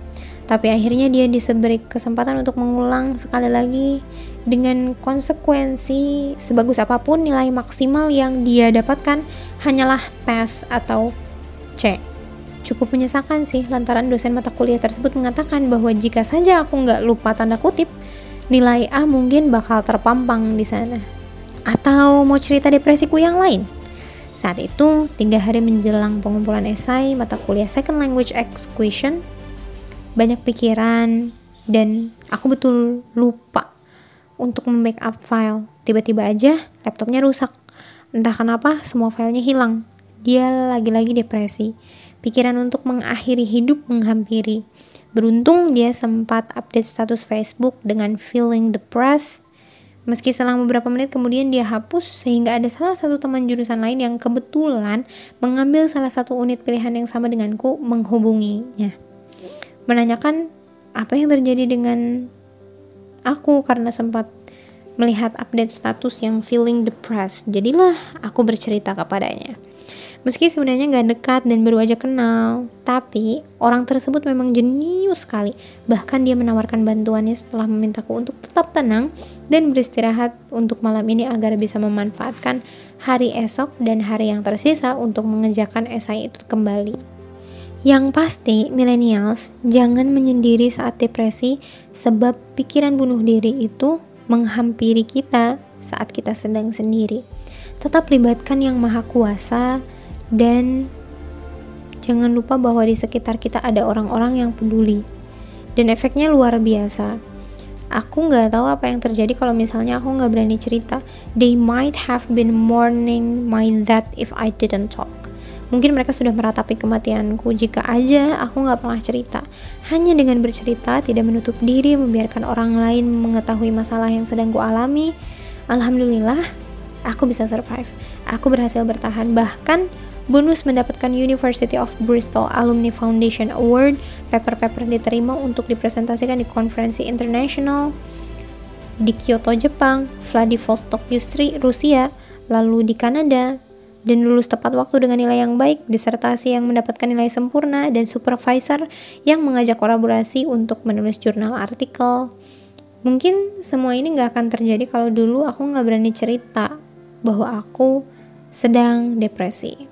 Tapi akhirnya dia diberi kesempatan untuk mengulang sekali lagi dengan konsekuensi sebagus apa pun nilai maksimal yang dia dapatkan hanyalah pass atau C. Cukup menyesakan sih lantaran dosen mata kuliah tersebut mengatakan bahwa jika saja aku nggak lupa tanda kutip, nilai A mungkin bakal terpampang di sana. Atau mau cerita depresiku yang lain? Saat itu, tiga hari menjelang pengumpulan esai mata kuliah Second Language Acquisition, banyak pikiran dan aku betul lupa untuk membackup file. Tiba-tiba aja laptopnya rusak. Entah kenapa semua filenya hilang. Dia lagi-lagi depresi. Pikiran untuk mengakhiri hidup menghampiri. Beruntung dia sempat update status Facebook dengan feeling depressed Meski selang beberapa menit kemudian dia hapus sehingga ada salah satu teman jurusan lain yang kebetulan mengambil salah satu unit pilihan yang sama denganku menghubunginya. Menanyakan apa yang terjadi dengan aku karena sempat melihat update status yang feeling depressed. Jadilah aku bercerita kepadanya. Meski sebenarnya gak dekat dan baru aja kenal, tapi orang tersebut memang jenius sekali. Bahkan dia menawarkan bantuannya setelah memintaku untuk tetap tenang dan beristirahat untuk malam ini agar bisa memanfaatkan hari esok dan hari yang tersisa untuk mengejakan esai itu kembali. Yang pasti, millennials jangan menyendiri saat depresi sebab pikiran bunuh diri itu menghampiri kita saat kita sedang sendiri. Tetap libatkan yang maha kuasa dan jangan lupa bahwa di sekitar kita ada orang-orang yang peduli. Dan efeknya luar biasa. Aku nggak tahu apa yang terjadi kalau misalnya aku nggak berani cerita. They might have been mourning my death if I didn't talk Mungkin mereka sudah meratapi kematianku jika aja aku nggak pernah cerita. Hanya dengan bercerita, tidak menutup diri, membiarkan orang lain mengetahui masalah yang sedang ku alami. Alhamdulillah, aku bisa survive. Aku berhasil bertahan. Bahkan bonus mendapatkan University of Bristol Alumni Foundation Award. Paper-paper diterima untuk dipresentasikan di konferensi internasional di Kyoto, Jepang, Vladivostok, Rusia, lalu di Kanada, dan lulus tepat waktu dengan nilai yang baik, disertasi yang mendapatkan nilai sempurna, dan supervisor yang mengajak kolaborasi untuk menulis jurnal artikel. Mungkin semua ini gak akan terjadi kalau dulu aku gak berani cerita bahwa aku sedang depresi.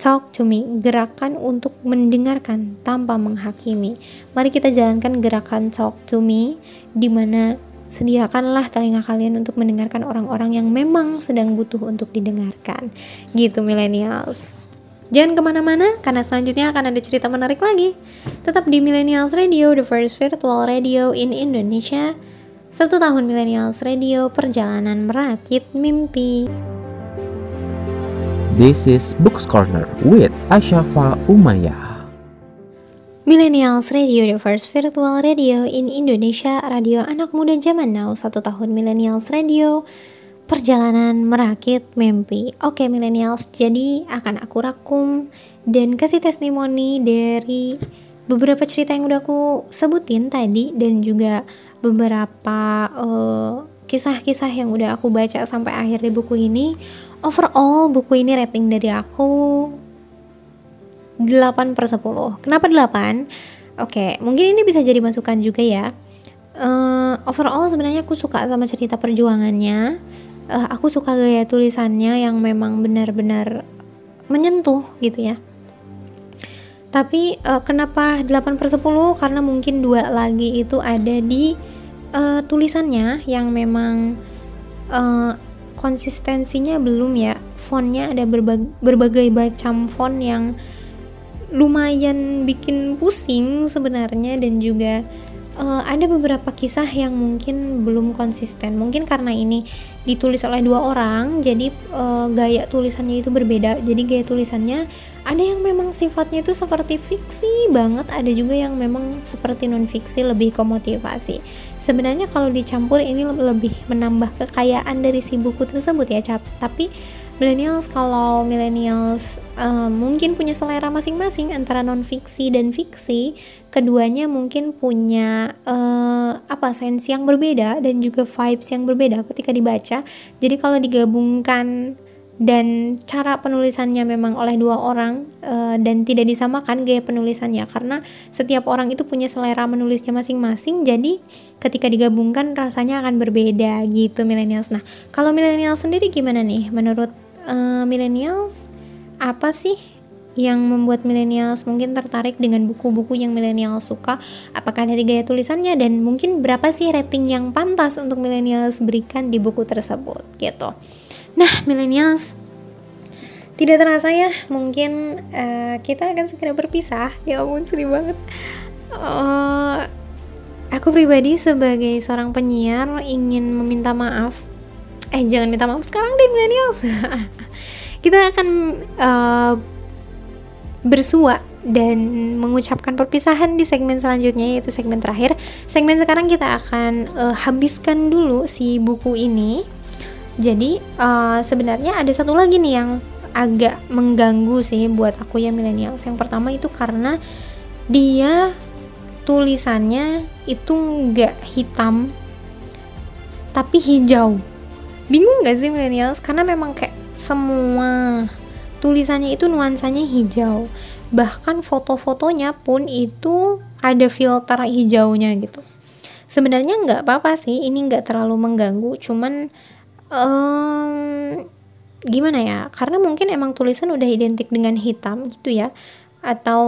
Talk to me, gerakan untuk mendengarkan tanpa menghakimi. Mari kita jalankan gerakan talk to me, di mana sediakanlah telinga kalian untuk mendengarkan orang-orang yang memang sedang butuh untuk didengarkan. Gitu millennials. Jangan ke mana-mana, karena selanjutnya akan ada cerita menarik lagi. Tetap di Millennials Radio, the first virtual radio in Indonesia. Satu tahun Millennials Radio, perjalanan merakit mimpi. This is Books Corner with Ashafa Umayyah. Millennials Radio, the first virtual radio in Indonesia, radio anak muda zaman now, satu tahun Millennials Radio, perjalanan merakit mimpi. Oke Millennials, jadi akan aku rakum dan kasih testimoni dari beberapa cerita yang udah aku sebutin tadi dan juga beberapa kisah kisah-kisah yang udah aku baca sampai akhir di buku ini. Overall, buku ini rating dari aku 8 per 10 kenapa 8? oke okay, mungkin ini bisa jadi masukan juga ya. Uh, overall sebenarnya aku suka sama cerita perjuangannya. Uh, aku suka gaya tulisannya yang memang benar-benar menyentuh gitu ya. Tapi uh, kenapa 8 per 10 karena mungkin dua lagi itu ada di uh, tulisannya yang memang uh, konsistensinya belum ya. Fontnya ada berbagai, berbagai macam font yang lumayan bikin pusing sebenarnya dan juga uh, ada beberapa kisah yang mungkin belum konsisten. Mungkin karena ini ditulis oleh dua orang, jadi uh, gaya tulisannya itu berbeda. Jadi gaya tulisannya ada yang memang sifatnya itu seperti fiksi banget, ada juga yang memang seperti non fiksi lebih ke motivasi. Sebenarnya kalau dicampur ini lebih menambah kekayaan dari si buku tersebut ya, cap. Tapi millennials kalau millennials uh, mungkin punya selera masing-masing antara non fiksi dan fiksi keduanya mungkin punya uh, apa sense yang berbeda dan juga vibes yang berbeda ketika dibaca. Jadi kalau digabungkan dan cara penulisannya memang oleh dua orang uh, dan tidak disamakan gaya penulisannya. Karena setiap orang itu punya selera menulisnya masing-masing jadi ketika digabungkan rasanya akan berbeda gitu millennials. Nah kalau millennials sendiri gimana nih menurut uh, millennials apa sih yang membuat millennials mungkin tertarik dengan buku-buku yang millennials suka? Apakah dari gaya tulisannya? Dan mungkin berapa sih rating yang pantas untuk millennials berikan di buku tersebut gitu. Nah millennials tidak terasa ya mungkin uh, kita akan segera berpisah. Ya ampun sedih banget. Uh, aku pribadi sebagai seorang penyiar ingin meminta maaf eh jangan minta maaf sekarang deh millennials. Kita akan uh, bersua dan mengucapkan perpisahan di segmen selanjutnya yaitu segmen terakhir. Segmen sekarang kita akan uh, habiskan dulu si buku ini. Jadi uh, sebenarnya ada satu lagi nih yang agak mengganggu sih buat aku ya millennials. Yang pertama itu karena dia tulisannya itu nggak hitam tapi hijau bingung gak sih millennials? Karena memang kayak semua tulisannya itu nuansanya hijau. Bahkan foto-fotonya pun itu ada filter hijaunya gitu. Sebenarnya nggak apa-apa sih ini nggak terlalu mengganggu. Cuman um, gimana ya? Karena mungkin emang tulisan udah identik dengan hitam gitu ya. Atau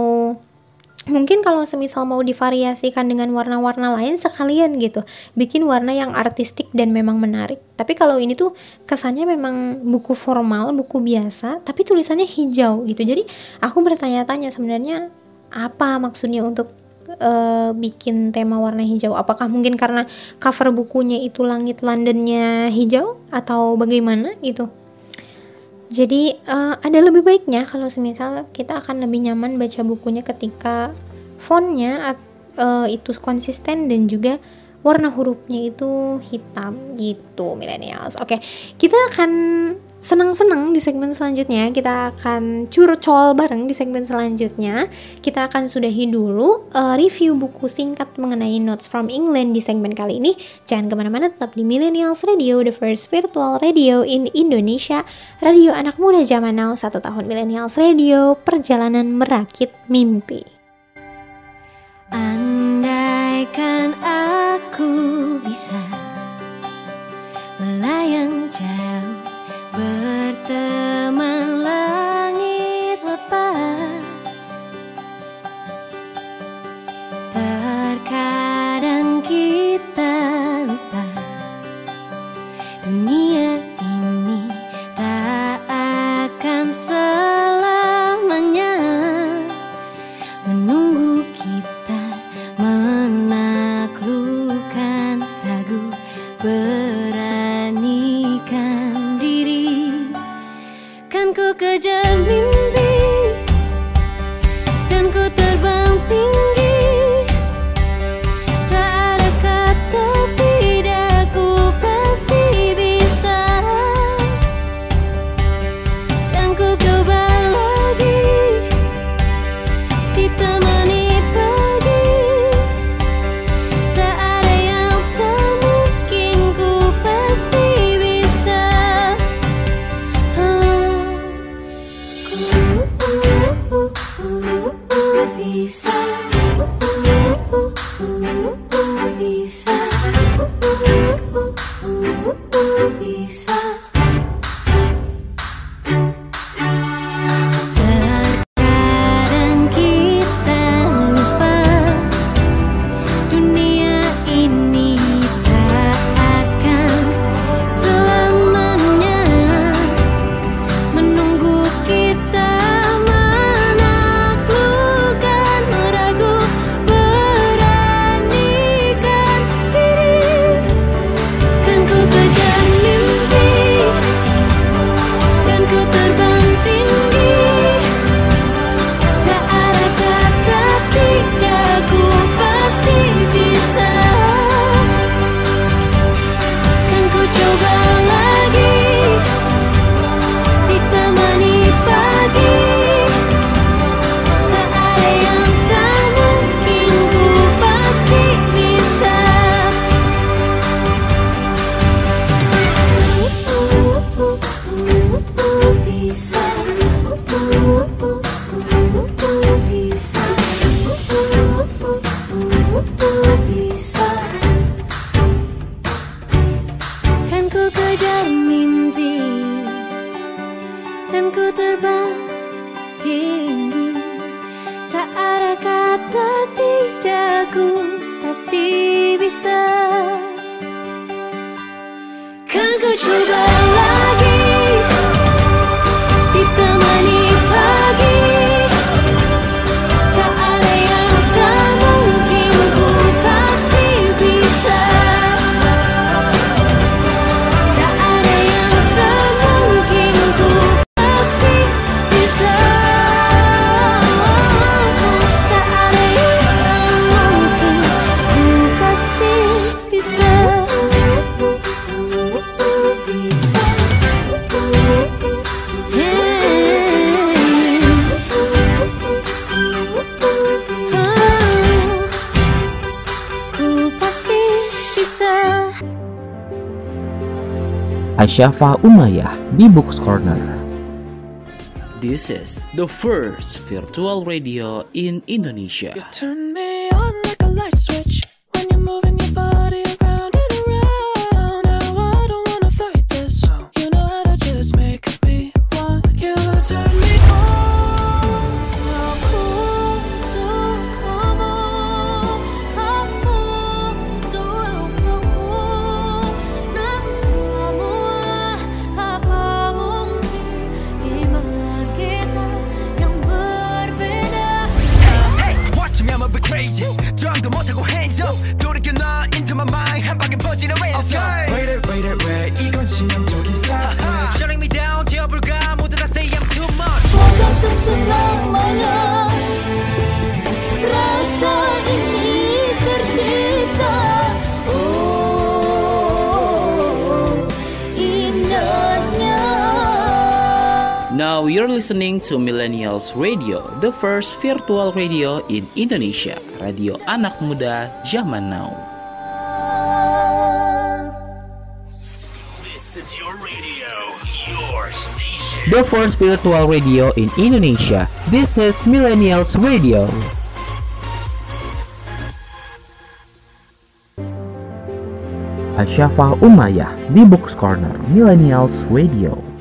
mungkin kalau semisal mau divariasikan dengan warna-warna lain sekalian gitu bikin warna yang artistik dan memang menarik tapi kalau ini tuh kesannya memang buku formal buku biasa tapi tulisannya hijau gitu jadi aku bertanya-tanya sebenarnya apa maksudnya untuk eh, bikin tema warna hijau? Apakah mungkin karena cover bukunya itu langit Londonnya hijau atau bagaimana gitu? Jadi eh, ada lebih baiknya kalau semisal kita akan lebih nyaman baca bukunya ketika fontnya eh, itu konsisten dan juga warna hurufnya itu hitam gitu millennials. Oke, kita akan senang-senang di segmen selanjutnya. Kita akan curcol bareng di segmen selanjutnya. Kita akan sudahi dulu eh, review buku singkat mengenai Notes from England di segmen kali ini. Jangan ke mana-mana, tetap di Millennials Radio, the first virtual radio in Indonesia. Radio anak muda zaman now, satu tahun Millennials Radio, perjalanan merakit mimpi. Andaikan aku bisa melayang jauh berteman langit lepas. Terkadang kita lupa dunia dan ku terbang tinggi Asyafa Umayyah di Books Corner. This is the first virtual radio in Indonesia. To Millennials Radio, the first virtual radio in Indonesia. Radio anak muda zaman now. This is your radio, your station. The first virtual radio in Indonesia. This is Millennials Radio. Asyafa Umayyah di Books Corner Millennials Radio.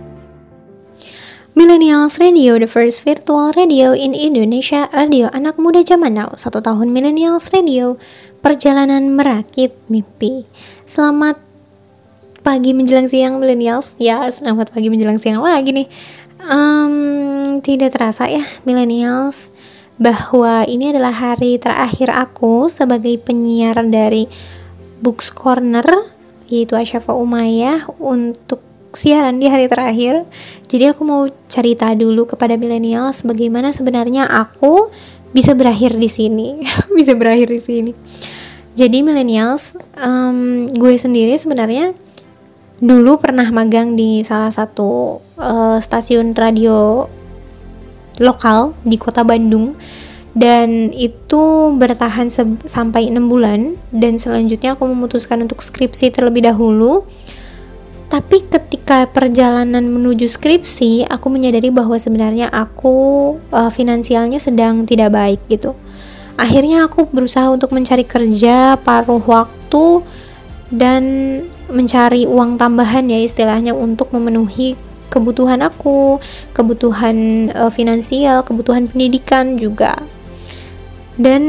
Millennials Radio, the first virtual radio in Indonesia, radio anak muda zaman now, satu tahun Millennials Radio, perjalanan merakit mimpi. Selamat pagi menjelang siang Millennials, ya selamat pagi menjelang siang lagi nih. Em, tidak terasa ya Millennials, bahwa ini adalah hari terakhir aku sebagai penyiar dari Books Corner, yaitu Asyafa Umayyah untuk siaran di hari terakhir. Jadi aku mau cerita dulu kepada milenials bagaimana sebenarnya aku bisa berakhir di sini, bisa berakhir di sini. Jadi millennials, em, gue sendiri sebenarnya dulu pernah magang di salah satu eh, stasiun radio lokal di kota Bandung dan itu bertahan sampai enam bulan dan selanjutnya aku memutuskan untuk skripsi terlebih dahulu tapi ketika perjalanan menuju skripsi aku menyadari bahwa sebenarnya aku uh, finansialnya sedang tidak baik gitu akhirnya aku berusaha untuk mencari kerja paruh waktu dan mencari uang tambahan ya istilahnya untuk memenuhi kebutuhan aku, kebutuhan eh, finansial, kebutuhan pendidikan juga. Dan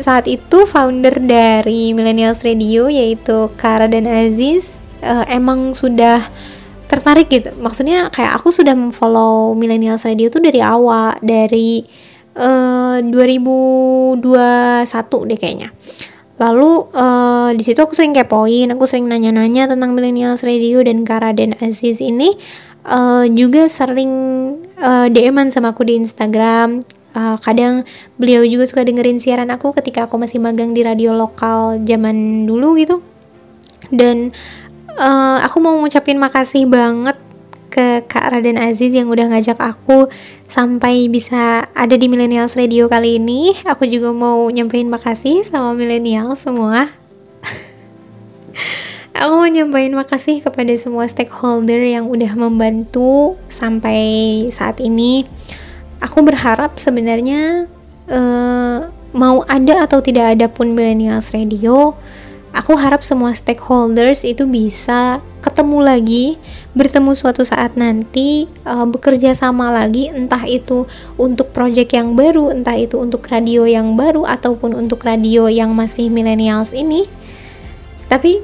saat itu founder dari Millennials Radio yaitu Kara dan Aziz eh, emang sudah tertarik gitu. Maksudnya kayak aku sudah memfollow Millennials Radio tuh dari awal, dari eh, 2021 deh kayaknya. Lalu eh, di situ aku sering kepoin, aku sering nanya-nanya tentang Millennials Radio dan Kara dan Aziz ini eh, juga sering eh, DM-an sama aku di Instagram. Eh, kadang beliau juga suka dengerin siaran aku ketika aku masih magang di radio lokal zaman dulu gitu. Dan eh, aku mau ngucapin makasih banget ke Kak Raden Aziz yang udah ngajak aku sampai bisa ada di Millennials Radio kali ini. Aku juga mau nyampein makasih sama milenial semua. aku mau nyampein makasih kepada semua stakeholder yang udah membantu sampai saat ini. Aku berharap sebenarnya eh, mau ada atau tidak ada pun Millennials Radio, aku harap semua stakeholders itu bisa ketemu lagi, bertemu suatu saat nanti, uh, bekerja sama lagi, entah itu untuk project yang baru, entah itu untuk radio yang baru ataupun untuk radio yang masih millennials ini. Tapi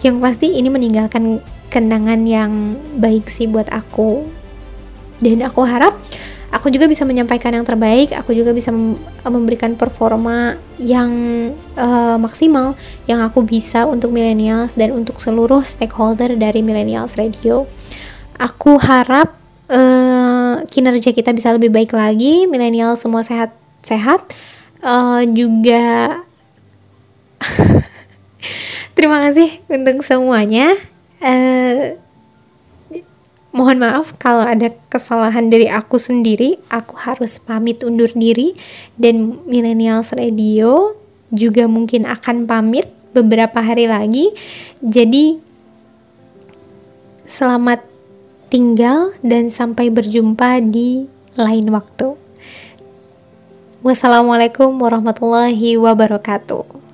yang pasti ini meninggalkan kenangan yang baik sih buat aku. Dan aku harap aku juga bisa menyampaikan yang terbaik, aku juga bisa mem- memberikan performa yang eh, maksimal yang aku bisa untuk millennials dan untuk seluruh stakeholder dari Millennials Radio. Aku harap eh, kinerja kita bisa lebih baik lagi, milenial semua sehat-sehat, Eh, juga terima kasih untuk semuanya. Eh, Mohon maaf kalau ada kesalahan dari aku sendiri. Aku harus pamit undur diri dan Millennials Radio juga mungkin akan pamit beberapa hari lagi. Jadi selamat tinggal dan sampai berjumpa di lain waktu. Wassalamualaikum warahmatullahi wabarakatuh.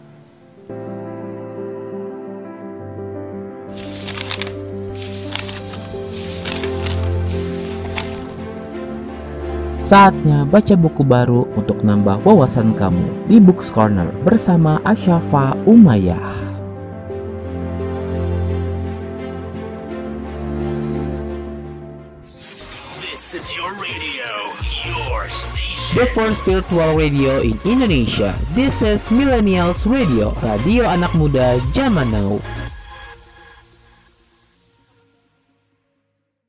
Saatnya baca buku baru untuk nambah wawasan kamu di Books Corner bersama Asyafa Umayyah. This is your radio, your station. the first virtual radio in Indonesia. This is Millennials Radio, radio anak muda zaman now.